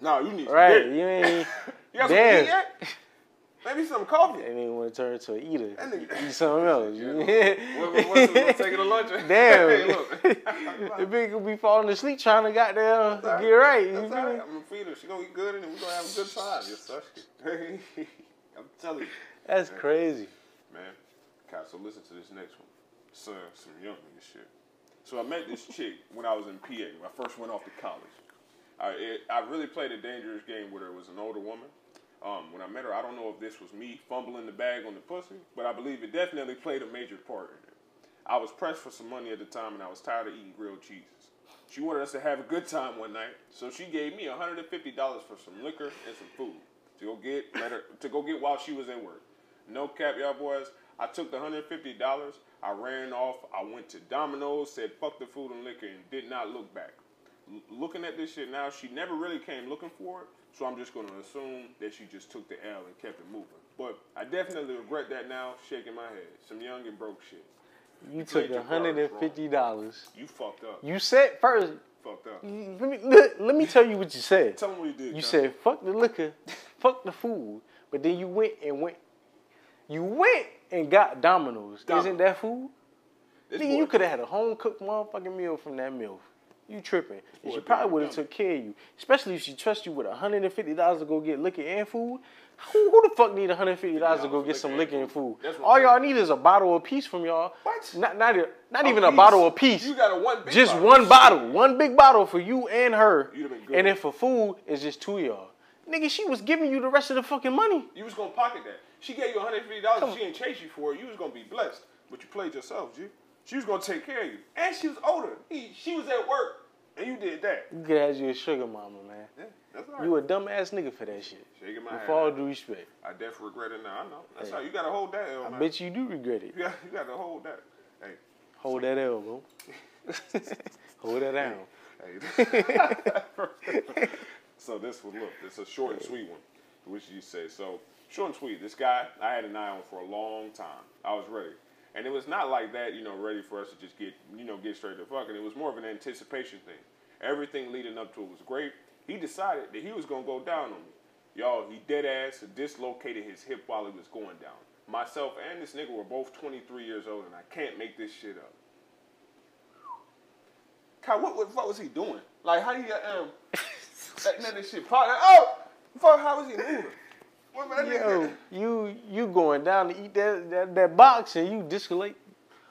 No, you need Right? You [LAUGHS] ain't. You got Damn. yet? Maybe some coffee. That nigga want to turn into an eater. That nigga- [LAUGHS] Eat something else. Yeah. What- what- what's it, taking a lunch? [LAUGHS] Damn. Hey, look. [LAUGHS] the bitch could be falling asleep trying to goddamn That's get right. That's right. I'm gonna feed her. She gonna eat good, and then we gonna have a good time. Yes, sir. I'm telling you, That's crazy. man. God, so listen to this next one. Son, some young nigga shit. So I met this chick when I was in PA. When I first went off to college. I it, I really played a dangerous game with her. It was an older woman. Um, when I met her, I don't know if this was me fumbling the bag on the pussy, but I believe it definitely played a major part in it. I was pressed for some money at the time, and I was tired of eating grilled cheeses. She wanted us to have a good time one night, so she gave me $150 for some liquor and some food to go get let her, to go get while she was at work. No cap, y'all boys. I took the $150. I ran off. I went to Domino's, said fuck the food and liquor, and did not look back. L- looking at this shit now, she never really came looking for it, so I'm just going to assume that she just took the L and kept it moving. But I definitely regret that now, shaking my head. Some young and broke shit. You played took hundred and fifty dollars. You fucked up. You said first. fucked up. Let me let, let me tell you what you said. Tell them what you did. You John. said fuck the liquor, [LAUGHS] fuck the food, but then you went and went. You went and got Domino's. Dom- Isn't that food? Nigga, you could have had a home cooked motherfucking meal from that meal. You tripping? And she probably would have took care of you, especially if she trusts you with hundred and fifty dollars to go get liquor and food. Who, who the fuck need hundred and fifty dollars to go get some liquor and food? All y'all need is a bottle apiece from y'all. What? Not not, a- not A even a piece. bottle apiece. You got a one big just bottle. one bottle, one big bottle for you and her. You'd have been good. And then for food, it's just two of y'all. Nigga, she was giving you the rest of the fucking money. You was gonna pocket that. She gave you $150. She didn't chase you for it. You was gonna be blessed, but you played yourself, G. She was gonna take care of you, and she was older. He, she was at work, and you did that. You could have you a sugar mama, man. Yeah, that's all right. You a dumb ass nigga for that shit. Shaking my With head. all due respect. I definitely regret it now. I know. That's Hey. how you gotta hold that L, I man. bet you do regret it. [LAUGHS] You got, you gotta hold that. Hey, Hold that L, bro. [LAUGHS] Hold that down. hey. [LAUGHS] so this one, look, it's a short and sweet one. Which you say so short and sweet. This guy I had an eye on for a long time. I was ready, and it was not like that, you know, ready for us to just get, you know, get straight to fucking. It was more of an anticipation thing. Everything leading up to it was great. He decided that he was gonna go down on me. Y'all, he dead ass dislocated his hip while he was going down. Myself and this nigga were both 23 years old, and I can't make this shit up. Kyle, what, what the fuck was he doing? Like, how he got, um, [LAUGHS] that, that, shit pop, oh, fuck, how was he moving? Yo, you you going down to eat that that, that box and you dislocate.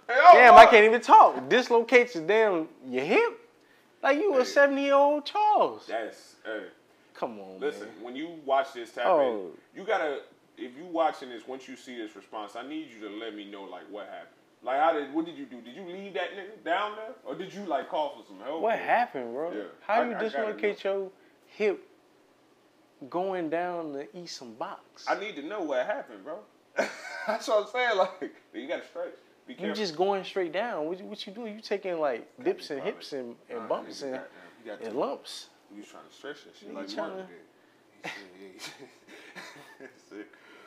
Hey, oh, Damn, I can't even talk. Dislocates your damn your hip. Like you a 70 year old Charles. That's, hey, Come on, Listen, man. when you watch this, tap Oh. You gotta. If you watching this, once you see this response, I need you to let me know like what happened. Like how did? What did you do? Did you leave that nigga down there, or did you like call for some help? What happened, bro? Yeah. How I- you dislocate your hip going down to eat some box? I need to know what happened, bro. [LAUGHS] That's what I'm saying. Like [LAUGHS] you gotta stretch. Be you just going straight down. What you, what you do? You taking like dips and hips and, and bumps and, got and lumps. You was trying to stretch that shit You like Martin did. [LAUGHS] He.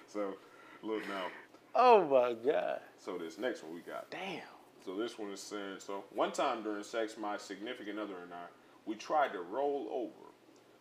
So, look now. Oh my god! So this next one we got. Damn. So this one is saying, so one time during sex, my significant other and I, we tried to roll over.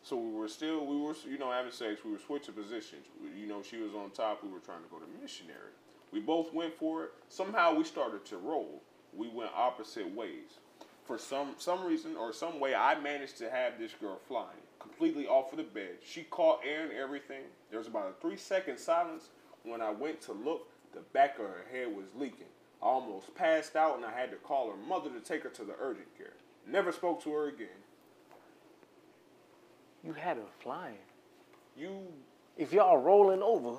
So we were still, we were, you know, having sex. We were switching positions. We- You know, she was on top. We were trying to go to missionary. We both went for it. Somehow we started to roll. We went opposite ways. For some some reason or some way, I managed to have this girl flying completely off of the bed. She caught air and everything. There was about a three second silence. When I went to look, the back of her head was leaking. I almost passed out, and I had to call her mother to take her to the urgent care. Never spoke to her again. You had her flying. You If y'all rolling over,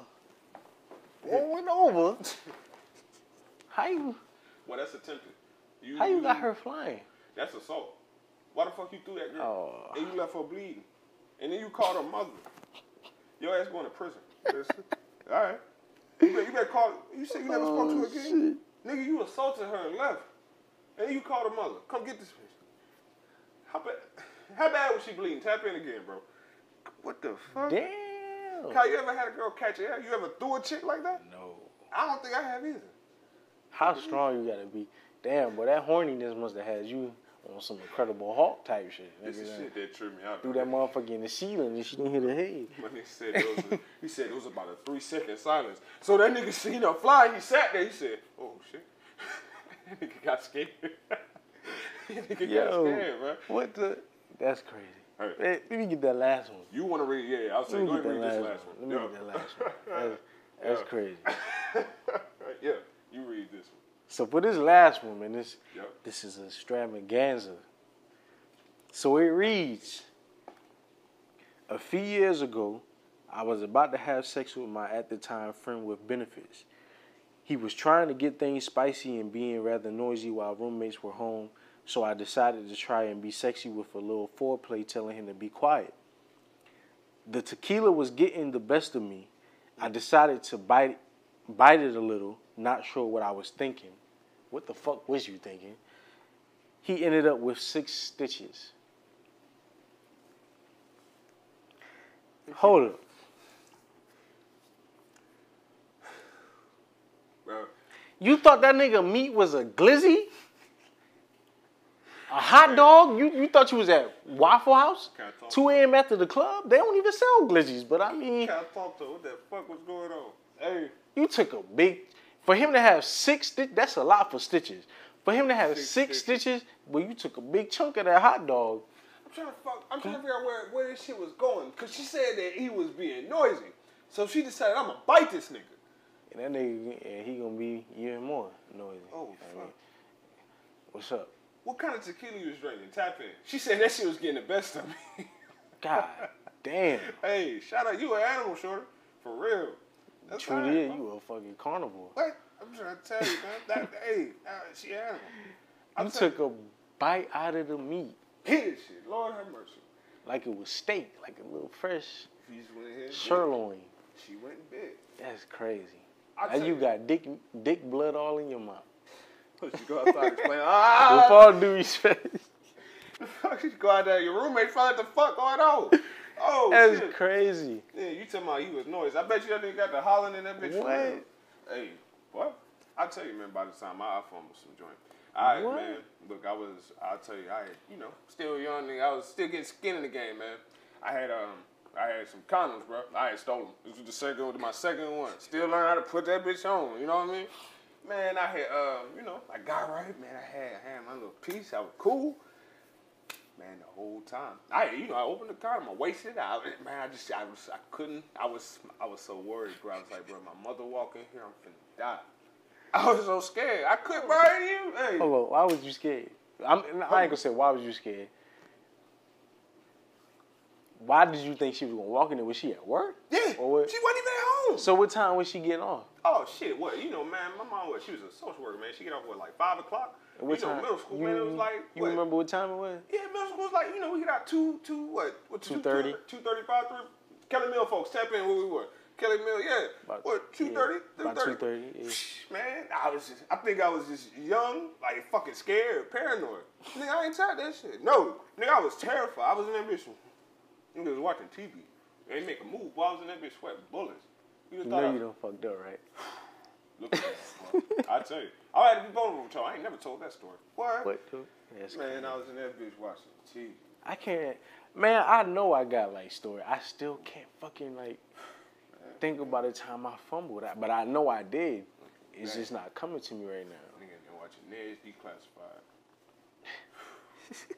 rolling over, how you well, that's attempted. You, how you got her flying? That's assault. Why the fuck you threw that girl? Oh. And you left her bleeding. And then you called her mother. Your ass going to prison. All right. You better, you better call. You said you never spoke to her oh, again. Nigga, you assaulted her and left. And then you called her mother. Come get this bitch. How bad? How bad was she bleeding? Tap in again, bro. What the fuck? Damn. Kyle, you ever had a girl catch your hair? You ever threw a chick like that? No. I don't think I have either. How strong you gotta be? Damn, boy, that horniness must have had you on some Incredible Hulk type shit. This is shit that tripped me out. Threw that motherfucker in the ceiling and she didn't hit her head. My nigga said it was a, he said it was about a three second silence. So that nigga seen her fly. He sat there. He said, "Oh shit." [LAUGHS] that nigga got scared. [LAUGHS] that nigga got scared, bro. what the? That's crazy. Hey. Hey, let me get that last one. You want to read? Yeah, I'll say. Let me Go get ahead that and last, read this last one. one. Let me get that last one. That's, that's Yeah. crazy. [LAUGHS] yeah, you read this one. So for this last one, man, this Yep. this is a extravaganza. So it reads: A few years ago, I was about to have sex with my at the time friend with benefits. He was trying to get things spicy and being rather noisy while roommates were home, so I decided to try and be sexy with a little foreplay, telling him to be quiet. The tequila was getting the best of me. I decided to bite bite it a little, not sure what I was thinking. What the fuck was you thinking? He ended up with six stitches. Hold up. Bro, You thought that nigga meat was a glizzy? A hot dog? You you thought you was at Waffle House? Can't talk. 2 a.m. after the club? They don't even sell glizzies, but I mean, can't talk to what the fuck was going on? Hey, you took a big. For him to have six that's a lot for stitches. For him to have Six six, stitches. stitches, well, you took a big chunk of that hot dog. I'm trying to fuck. I'm trying to figure out where, where this shit was going. Cause she said that he was being noisy, so she decided I'm gonna bite this nigga. And that nigga, and he gonna be even more noisy. Oh I mean, fuck. what's up? What kind of tequila you was drinking? Tap in. She said that shit was getting the best of me. God damn. [LAUGHS] hey, shout out you an animal, shorter. For real. That's Truly, alright, is, you a fucking carnivore. What? I'm trying to tell you, man. That, [LAUGHS] hey, she animal. I'm You took a bite out of the meat Hit this shit. Lord have mercy. like it was steak, like a little fresh She just went ahead. and did it. sirloin. She went bed. That's crazy. I'll And you you. got dick dick blood all in your mouth. [LAUGHS] She go outside and explain. With Ah, all due respect, she go out there. Your roommate found out the fuck going on. Oh that's shit. crazy. Yeah, you talking about he was noise. I bet you that nigga got the hollering in that bitch. What? Hey, what? I tell you, man. By the time my I was some joint. All right, What? man. Look, I was. I'll tell you. I, you know, still young nigga. I was still getting skin in the game, man. I had um. I had some condoms, bro. I had stolen. This was the second, my second one. Still learn how to put that bitch on. You know what I mean? Man, I had, um, you know, I got right. Man, I had, I had my little piece. I was cool. Man, the whole time, I, you know, I opened the condom, I wasted it out. Man, I just, I was, I couldn't. I was, I was so worried, bro. I was like, bro, my mother walk in here, I'm finna die. [LAUGHS] I was so scared. I couldn't buy you. Hey, Hold on, why was you scared? I'm, I ain't gonna say why was you scared. why did you think she was gonna walk in there? Was she at work? Yeah. Or what? She wasn't even at home. So what time was she getting off? Oh shit! What you know, man? My mom was she was a social worker, man. She get off at like five o'clock. What you know, time? middle school, you, man. It was like you what? remember what time it was? Yeah, middle school was like you know we get out two two what what 2:30? two thirty five three. Kelly Mill folks tap in where we were. Kelly Mill, yeah. About- what two thirty? about 2:30. Man, I was just I think I was just young, like fucking scared, paranoid. Nigga, I ain't tried that shit. No, nigga, I was terrified. I was in that bitch. Nigga was watching TV. They make a move. Boy, I was in that bitch sweating bullets. You just You thought know you done fucked up, right? [SIGHS] Look at that. I tell you, I had to be vulnerable y'all. I ain't never told that story. What? What? dude? That's Man, crazy. I was in that bitch watching TV. I can't. Man, I know I got like story. I still can't fucking like think about the time I fumbled. I- But I know I did. It's just not coming to me right now. Nigga been watching Ned's Declassified.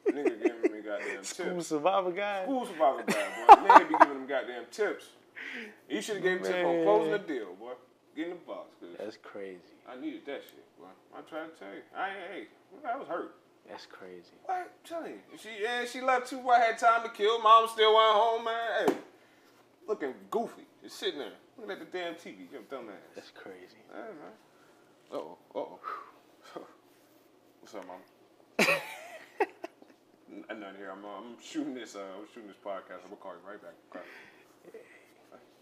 Nigga giving me goddamn [LAUGHS] School tips. survivor guy. School survivor guy, boy. Nigga be giving them goddamn tips. You should have gave him tip on closing the deal, boy. Get in the box, cause That's crazy. I needed that shit, boy. I'm trying to tell you. I ain't, hey, I was hurt. That's crazy. What? I'm telling you. She, yeah, she left too. I had time to kill. Mom still went home, man. Hey, looking goofy. Just sitting there. Looking at the damn TV. You dumb ass. That's crazy. Hey, man. Uh oh. Uh oh. [SIGHS] What's up, mom? [LAUGHS] N- Nothing here. I'm, uh, I'm shooting this. Uh, I'm shooting this podcast. I'm gonna call you right back. [LAUGHS]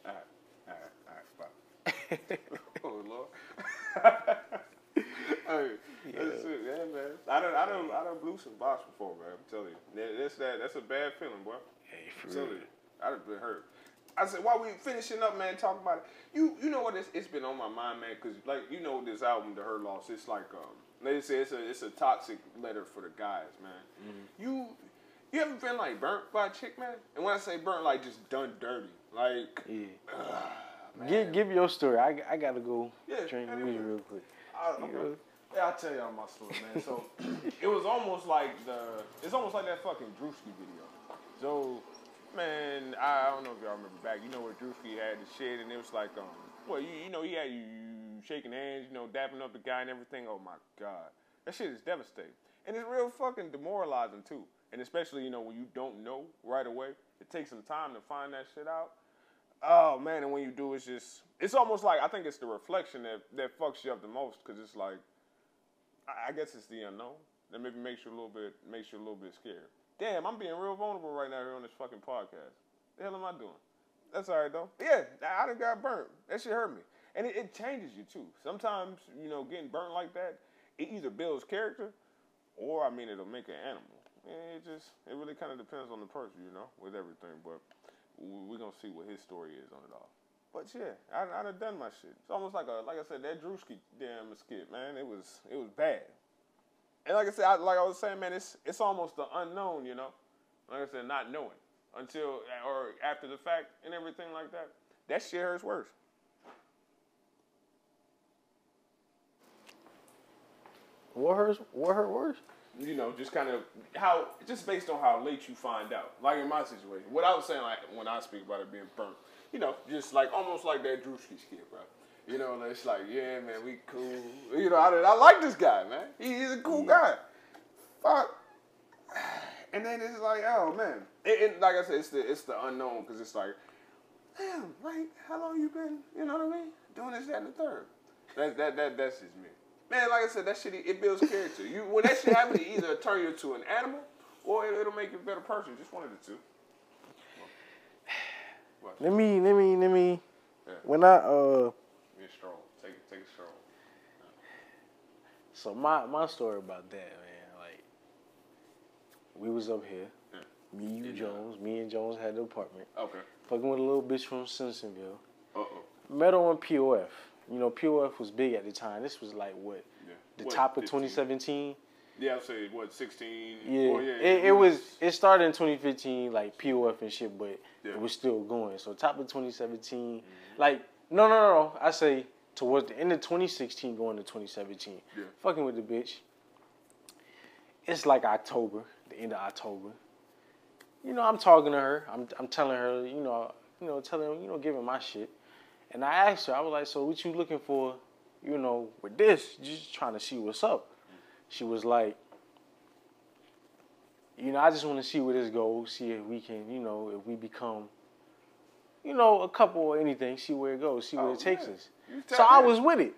All right. All right. All right. [LAUGHS] Bye. oh [LAUGHS] Lord. hey, that's it, yeah, man. I don't, I don't, I don't blew some box before, man. I'm telling you, that's that. That's a bad feeling, boy. Hey, I'm for telling you, I'd have been hurt. I said, while we finishing up, man, talking about it, you you know what? It's, it's been on my mind, man, because like you know this album, The Her Loss, it's like um, they say it's a it's a toxic letter for the guys, man. Mm-hmm. You you ever been like burnt by a chick, man? And when I say burnt, like just done dirty, like Yeah. [SIGHS] Give, give your story. I, I gotta go Yeah, drink anyway. weed real quick. I, You okay. know? Yeah, I'll tell y'all my story, man. So [CLEARS THROAT] it was almost like the it's almost like that fucking Drewski video. So man, I, I don't know if y'all remember back. You know where Drewski had the shit, and it was like um, well, you, you know he had you shaking hands, you know, dapping up the guy and everything. Oh my god, that shit is devastating, and it's real fucking demoralizing too. And especially you know when you don't know right away, it takes some time to find that shit out. Oh man, and when you do, it's just it's almost like I think it's the reflection that that fucks you up the most because it's like I I guess it's the unknown that maybe makes you a little bit makes you a little bit scared. Damn, I'm being real vulnerable right now here on this fucking podcast. The hell am I doing? That's all right though. Yeah, I done got burnt. That shit hurt me, and it, it changes you too. Sometimes you know getting burnt like that, it either builds character, or I mean it'll make an animal. It just it really kind of depends on the person, you know, with everything. But we're gonna see what his story is on it all. But yeah, I, I done done my shit. It's almost like a like I said that Drewski damn skit, man. It was it was bad. And like I said, I, like I was saying, man, it's it's almost the unknown, you know. Like I said, not knowing until or after the fact and everything like that. That shit hurts worse. What hurts? What hurt worse? You know, just kind of how, just based on how late you find out. Like in my situation, what I was saying, like when I speak about it being burnt, you know, just like almost like that Drewski skit, bro. You know, it's like, yeah, man, we cool. You know, I, I like this guy, man. He, he's a cool mm. guy. Fuck. And then it's like, oh man, and, and like I said, it's the it's the unknown because it's like, damn, like how long you been? You know what I mean? Doing this, that, and the third. That that that that's just me. Man, like I said, that shit it builds character. You when that shit happens, it either turn you into an animal or it, it'll make you a better person. Just one of the two. Let me, let me, let me. Yeah. When I uh, Be a stroll. Take take a stroll. so my my story about that, man. Like, we was up here. Yeah. Me, you, Yeah. Jones. Me and Jones had the apartment. Okay. Fucking with a little bitch from Simpsonville. Uh oh. Met her on POF. You know, POF was big at the time. This was like what Yeah. the What, top of 15? 2017. Yeah, I'd say what sixteen. Yeah, Oh, yeah. it, it was. It started in 2015, like POF and shit, but Yeah. it was still going. So top of 2017, mm-hmm. like no, no, no, no. I say towards the end of 2016, going to 2017. Yeah. Fucking with the bitch. It's like October, the end of October. You know, I'm talking to her. I'm, I'm telling her, you know, you know, telling her, you know, giving my shit. And I asked her, I was like, so what you looking for, you know, with this? Just trying to see what's up. She was like, you know, I just want to see where this goes. See if we can, you know, if we become, you know, a couple or anything. See where it goes. See where Oh, it takes yeah. us. So I was with it.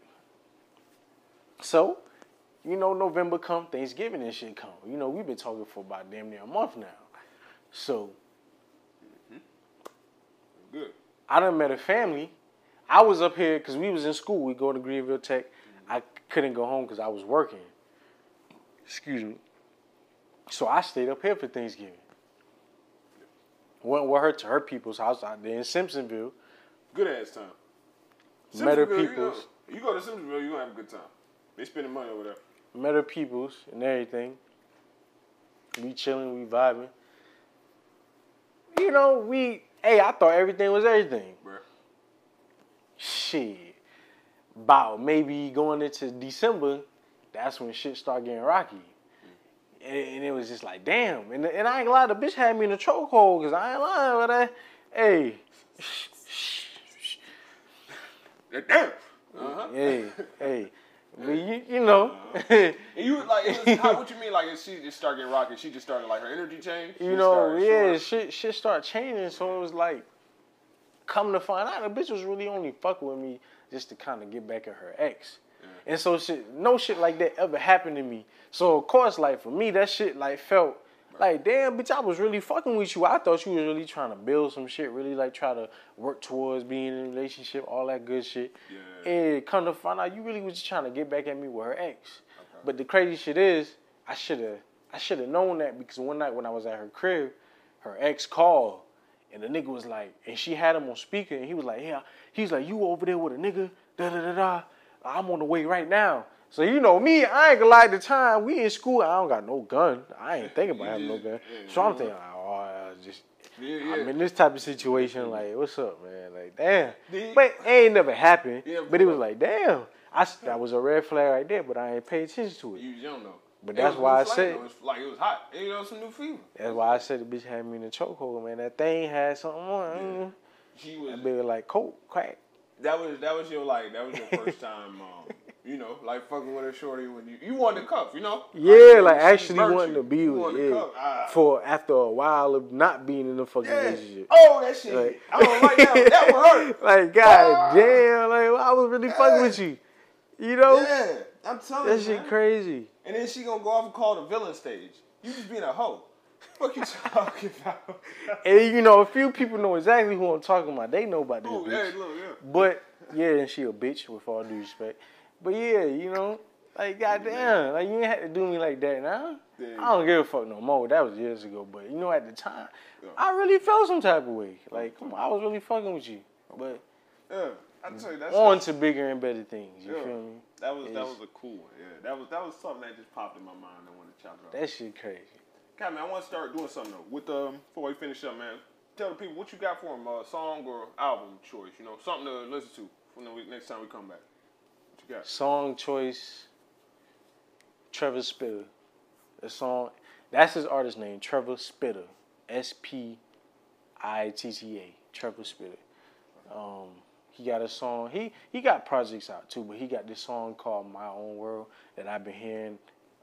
So, you know, November come, Thanksgiving and shit come. You know, we've been talking for about damn near a month now. So Good. I done met a family. I was up here because we was in school. We go to Greenville Tech. I couldn't go home because I was working. Excuse me. So I stayed up here for Thanksgiving. Went with her to her people's house out there in Simpsonville. Good ass time. Met her Simpsonville, you peoples. go- You go to Simpsonville, you're gonna have a good time. They spending money over there. Met her peoples and everything. We chilling, we vibing. You know, we hey, I thought everything was everything. Shit. About maybe going into December, that's when shit start getting rocky. And, and it was just like, damn. And, and I ain't gonna lie, the bitch had me in a chokehold because I ain't lying with that. Hey. Damn. Uh-huh. hey, hey. But you, you know. And you like, was, how, what you mean? Like, if she just started getting rocky, she just started like her energy change. you know, started yeah, shit, shit start changing. So it was like, come to find out, the bitch was really only fucking with me just to kind of get back at her ex. And so shit, no shit like that ever happened to me. So of course, like for me, that shit like felt like, damn, bitch, I was really fucking with you. I thought you was really trying to build some shit, really like try to work towards being in a relationship, all that good shit. Yeah. And come to find out, you really was just trying to get back at me with her ex. Okay. But the crazy shit is, I should have, I should have known that because one night when I was at her crib, her ex called, and the nigga was like, and she had him on speaker, and he was like, yeah, he's like, you over there with a nigga, da da da da. I'm on the way right now. So you know me, I ain't gonna lie. The time we in school, I don't got no gun. I ain't thinking about having no gun. Yeah, So I'm thinking, oh, I just Yeah. I'm in this type of situation. Like, what's up, man? Like, damn. But it ain't never happened. Yeah, but it was like, damn. I that was a red flag right there, but I ain't paid attention to it. You young though. But that's why I said- though. It was like it was hot. You know, some new fever. That's why I said the bitch had me in a chokehold, man. That thing had something on. it. She was. That bitch was like coke, crack. That was that was your like that was your first time. Um, you know, like fucking with a shorty when you you wanted to cuff. You know. Yeah, like she actually wanting to be with, yeah. Ah. For after a while of not being in a fucking Yeah. relationship. Oh, that shit. Like- I don't like that. That one hurt. [LAUGHS] like, god Ah. damn, like I was really fucking with you. You know? Yeah, I'm telling That you. shit man. crazy. And then she gonna go off and call the villain stage. You just being a hoe. What you talking [LAUGHS] about? And you know, a few people know exactly who I'm talking about. They know about this Ooh, bitch. hey, look, yeah. But yeah, and she a bitch with all due respect. But yeah, you know, like goddamn, like you ain't had to do me like that now. Yeah. I don't give a fuck no more. That was years ago. But you know, at the time. I really felt some type of way. Like, come on, I was really fucking with you. But Yeah, I tell you that's on to bigger and better things. You Yeah. feel me? That was that was a cool one. Yeah, that was that was something that just popped in my mind. I wanted to chop it up. That shit crazy. Okay, man, I want to start doing something though. With um, before we finish up, man, tell the people what you got for them, uh, song or album choice. You know, something to listen to when the next time we come back. What you got? Song choice. Trevor Spitta. The song. That's his artist name, Trevor Spitta. S P I T T A. Trevor Spitta. Um, he got a song. He he got projects out too, but he got this song called My Own World that I've been hearing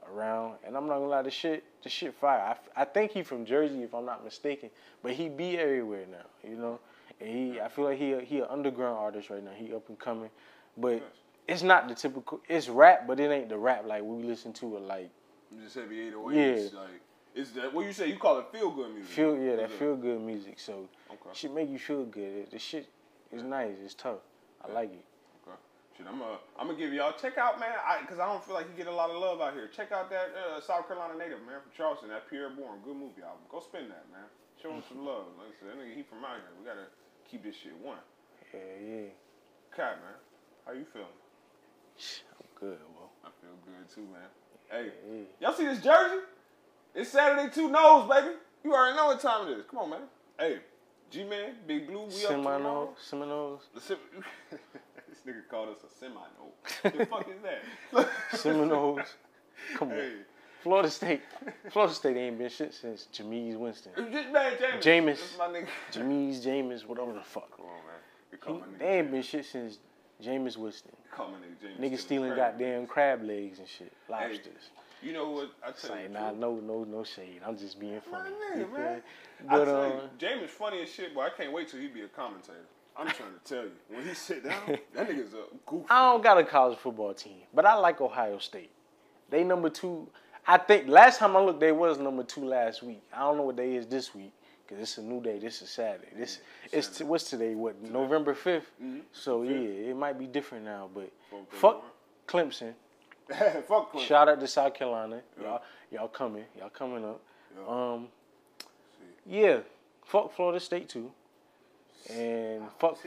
around. And I'm not gonna lie, the shit, the shit fire. I, I think he from Jersey, if I'm not mistaken, but he be everywhere now, you know. And he, I feel like he a, he an underground artist right now. He up and coming, but it's not the typical. It's rap, but it ain't the rap like we listen to. It like just heavy 808s. Yeah. Like, is that what you say? You call it feel good music? feel, yeah, that feel good music. So Okay. shit make you feel good. The shit is nice. It's tough. I like it. Okay. Shit, I'm uh, I'm gonna give y'all check out, man. I because I don't feel like you get a lot of love out here. Check out that uh, South Carolina native man from Charleston, that Pi'erre Bourne, good movie album. Go spin that, man. Show him some love. Like I said, that nigga he from out here. We gotta keep this shit one. Yeah, yeah. Cat, man, how you feeling? I'm good, bro. I feel good too, man. Hey, Yeah. y'all see this jersey? It's Saturday two nose, baby. You already know what time it is. Come on, man. Hey, G Man, Big Blue, we up Seminoles, tomorrow. Seminoles, The Sem- [LAUGHS] this nigga called us a semi note. [LAUGHS] the fuck is that? [LAUGHS] Seminoles. Come on. Hey, Florida State, Florida State ain't been shit since Jameis Winston. just man, James. Nigga. Jameis, Jameis, whatever the fuck. Come on, man. He, they ain't been shit since Jameis Winston. Call my nigga James. Niggas stealing goddamn crab legs and shit, lobsters. You know what? I tell you. nah, no, no, no shade. I'm just being funny. nigga, You feel man. I But you, um, James funny as shit, but I can't wait till he be a commentator. I'm trying to tell you, when he sit down, [LAUGHS] that nigga's a goofy. I don't got a college football team, but I like Ohio State. They number two. I think last time I looked, they was number two last week. I don't know what day is this week because it's a new day. This is Saturday. This mm-hmm. it's t- what's today? What November 5th mm-hmm. So yeah, it might be different now. But fuck Clemson. [LAUGHS] Fuck Clemson. Shout out to South Carolina. Y'all y'all coming. Y'all coming up. Um, yeah. Fuck Florida State too. And fuck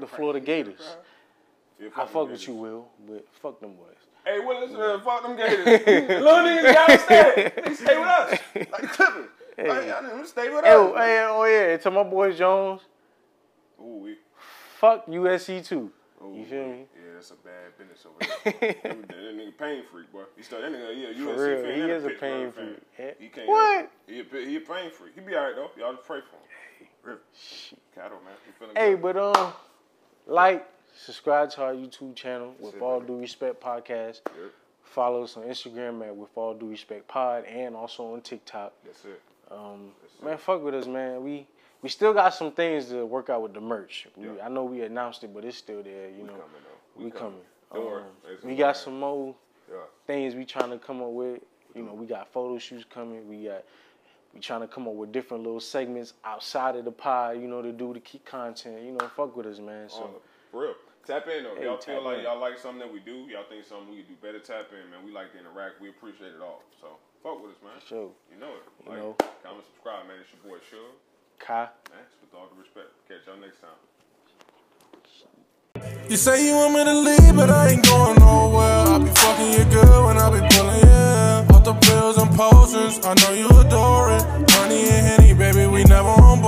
the Florida Gators. Yeah, I fuck with you, Will, but fuck them boys. Hey, well, listen, uh, fuck them Gators. [LAUGHS] Little niggas gotta stay. They stay with us. Like [LAUGHS] Clippers. Hey. Like, y'all niggas stay with us. Oh, hey, oh yeah, to my boy Jones, Ooh, we. fuck USC too. Ooh, You feel me? That's a bad business over there. [LAUGHS] that, that nigga pain freak, boy. He started that nigga, yeah, USC real, fan he is a pain fan. freak. Yeah. He can't. What? He a, he a pain freak. He be alright though. Y'all just pray for him. Real. Cattle, man. He feeling Hey, good. but um, like, subscribe to our YouTube channel with it, all baby. due respect podcast. Yep. Follow us on Instagram at with all due respect pod and also on TikTok. That's it. Um, That's man, it. fuck with us, man. We we still got some things to work out with the merch. We, Yeah. I know we announced it, but it's still there. You We know, coming though. we coming. Don't. Um, we got some more Yeah. things we trying to come up with. You know, we got photo shoots coming. We got we trying to come up with different little segments outside of the pod. You know, to do to keep content. You know, fuck with us, man. So for real. Tap in though. Hey, y'all feel like in. y'all like something that we do. Y'all think something we could do better. Tap in, man. We like to interact. We appreciate it all. So fuck with us, man. sure, You know it. You Like, know. comment, subscribe, man. It's your boy Suge. Kai. Man, with all the respect. Catch y'all next time. You say you want me to leave, but I ain't going nowhere. I be fucking you good when I be pulling you. Off the pills and posters, I know you adore it. Honey and Henny, baby, we never on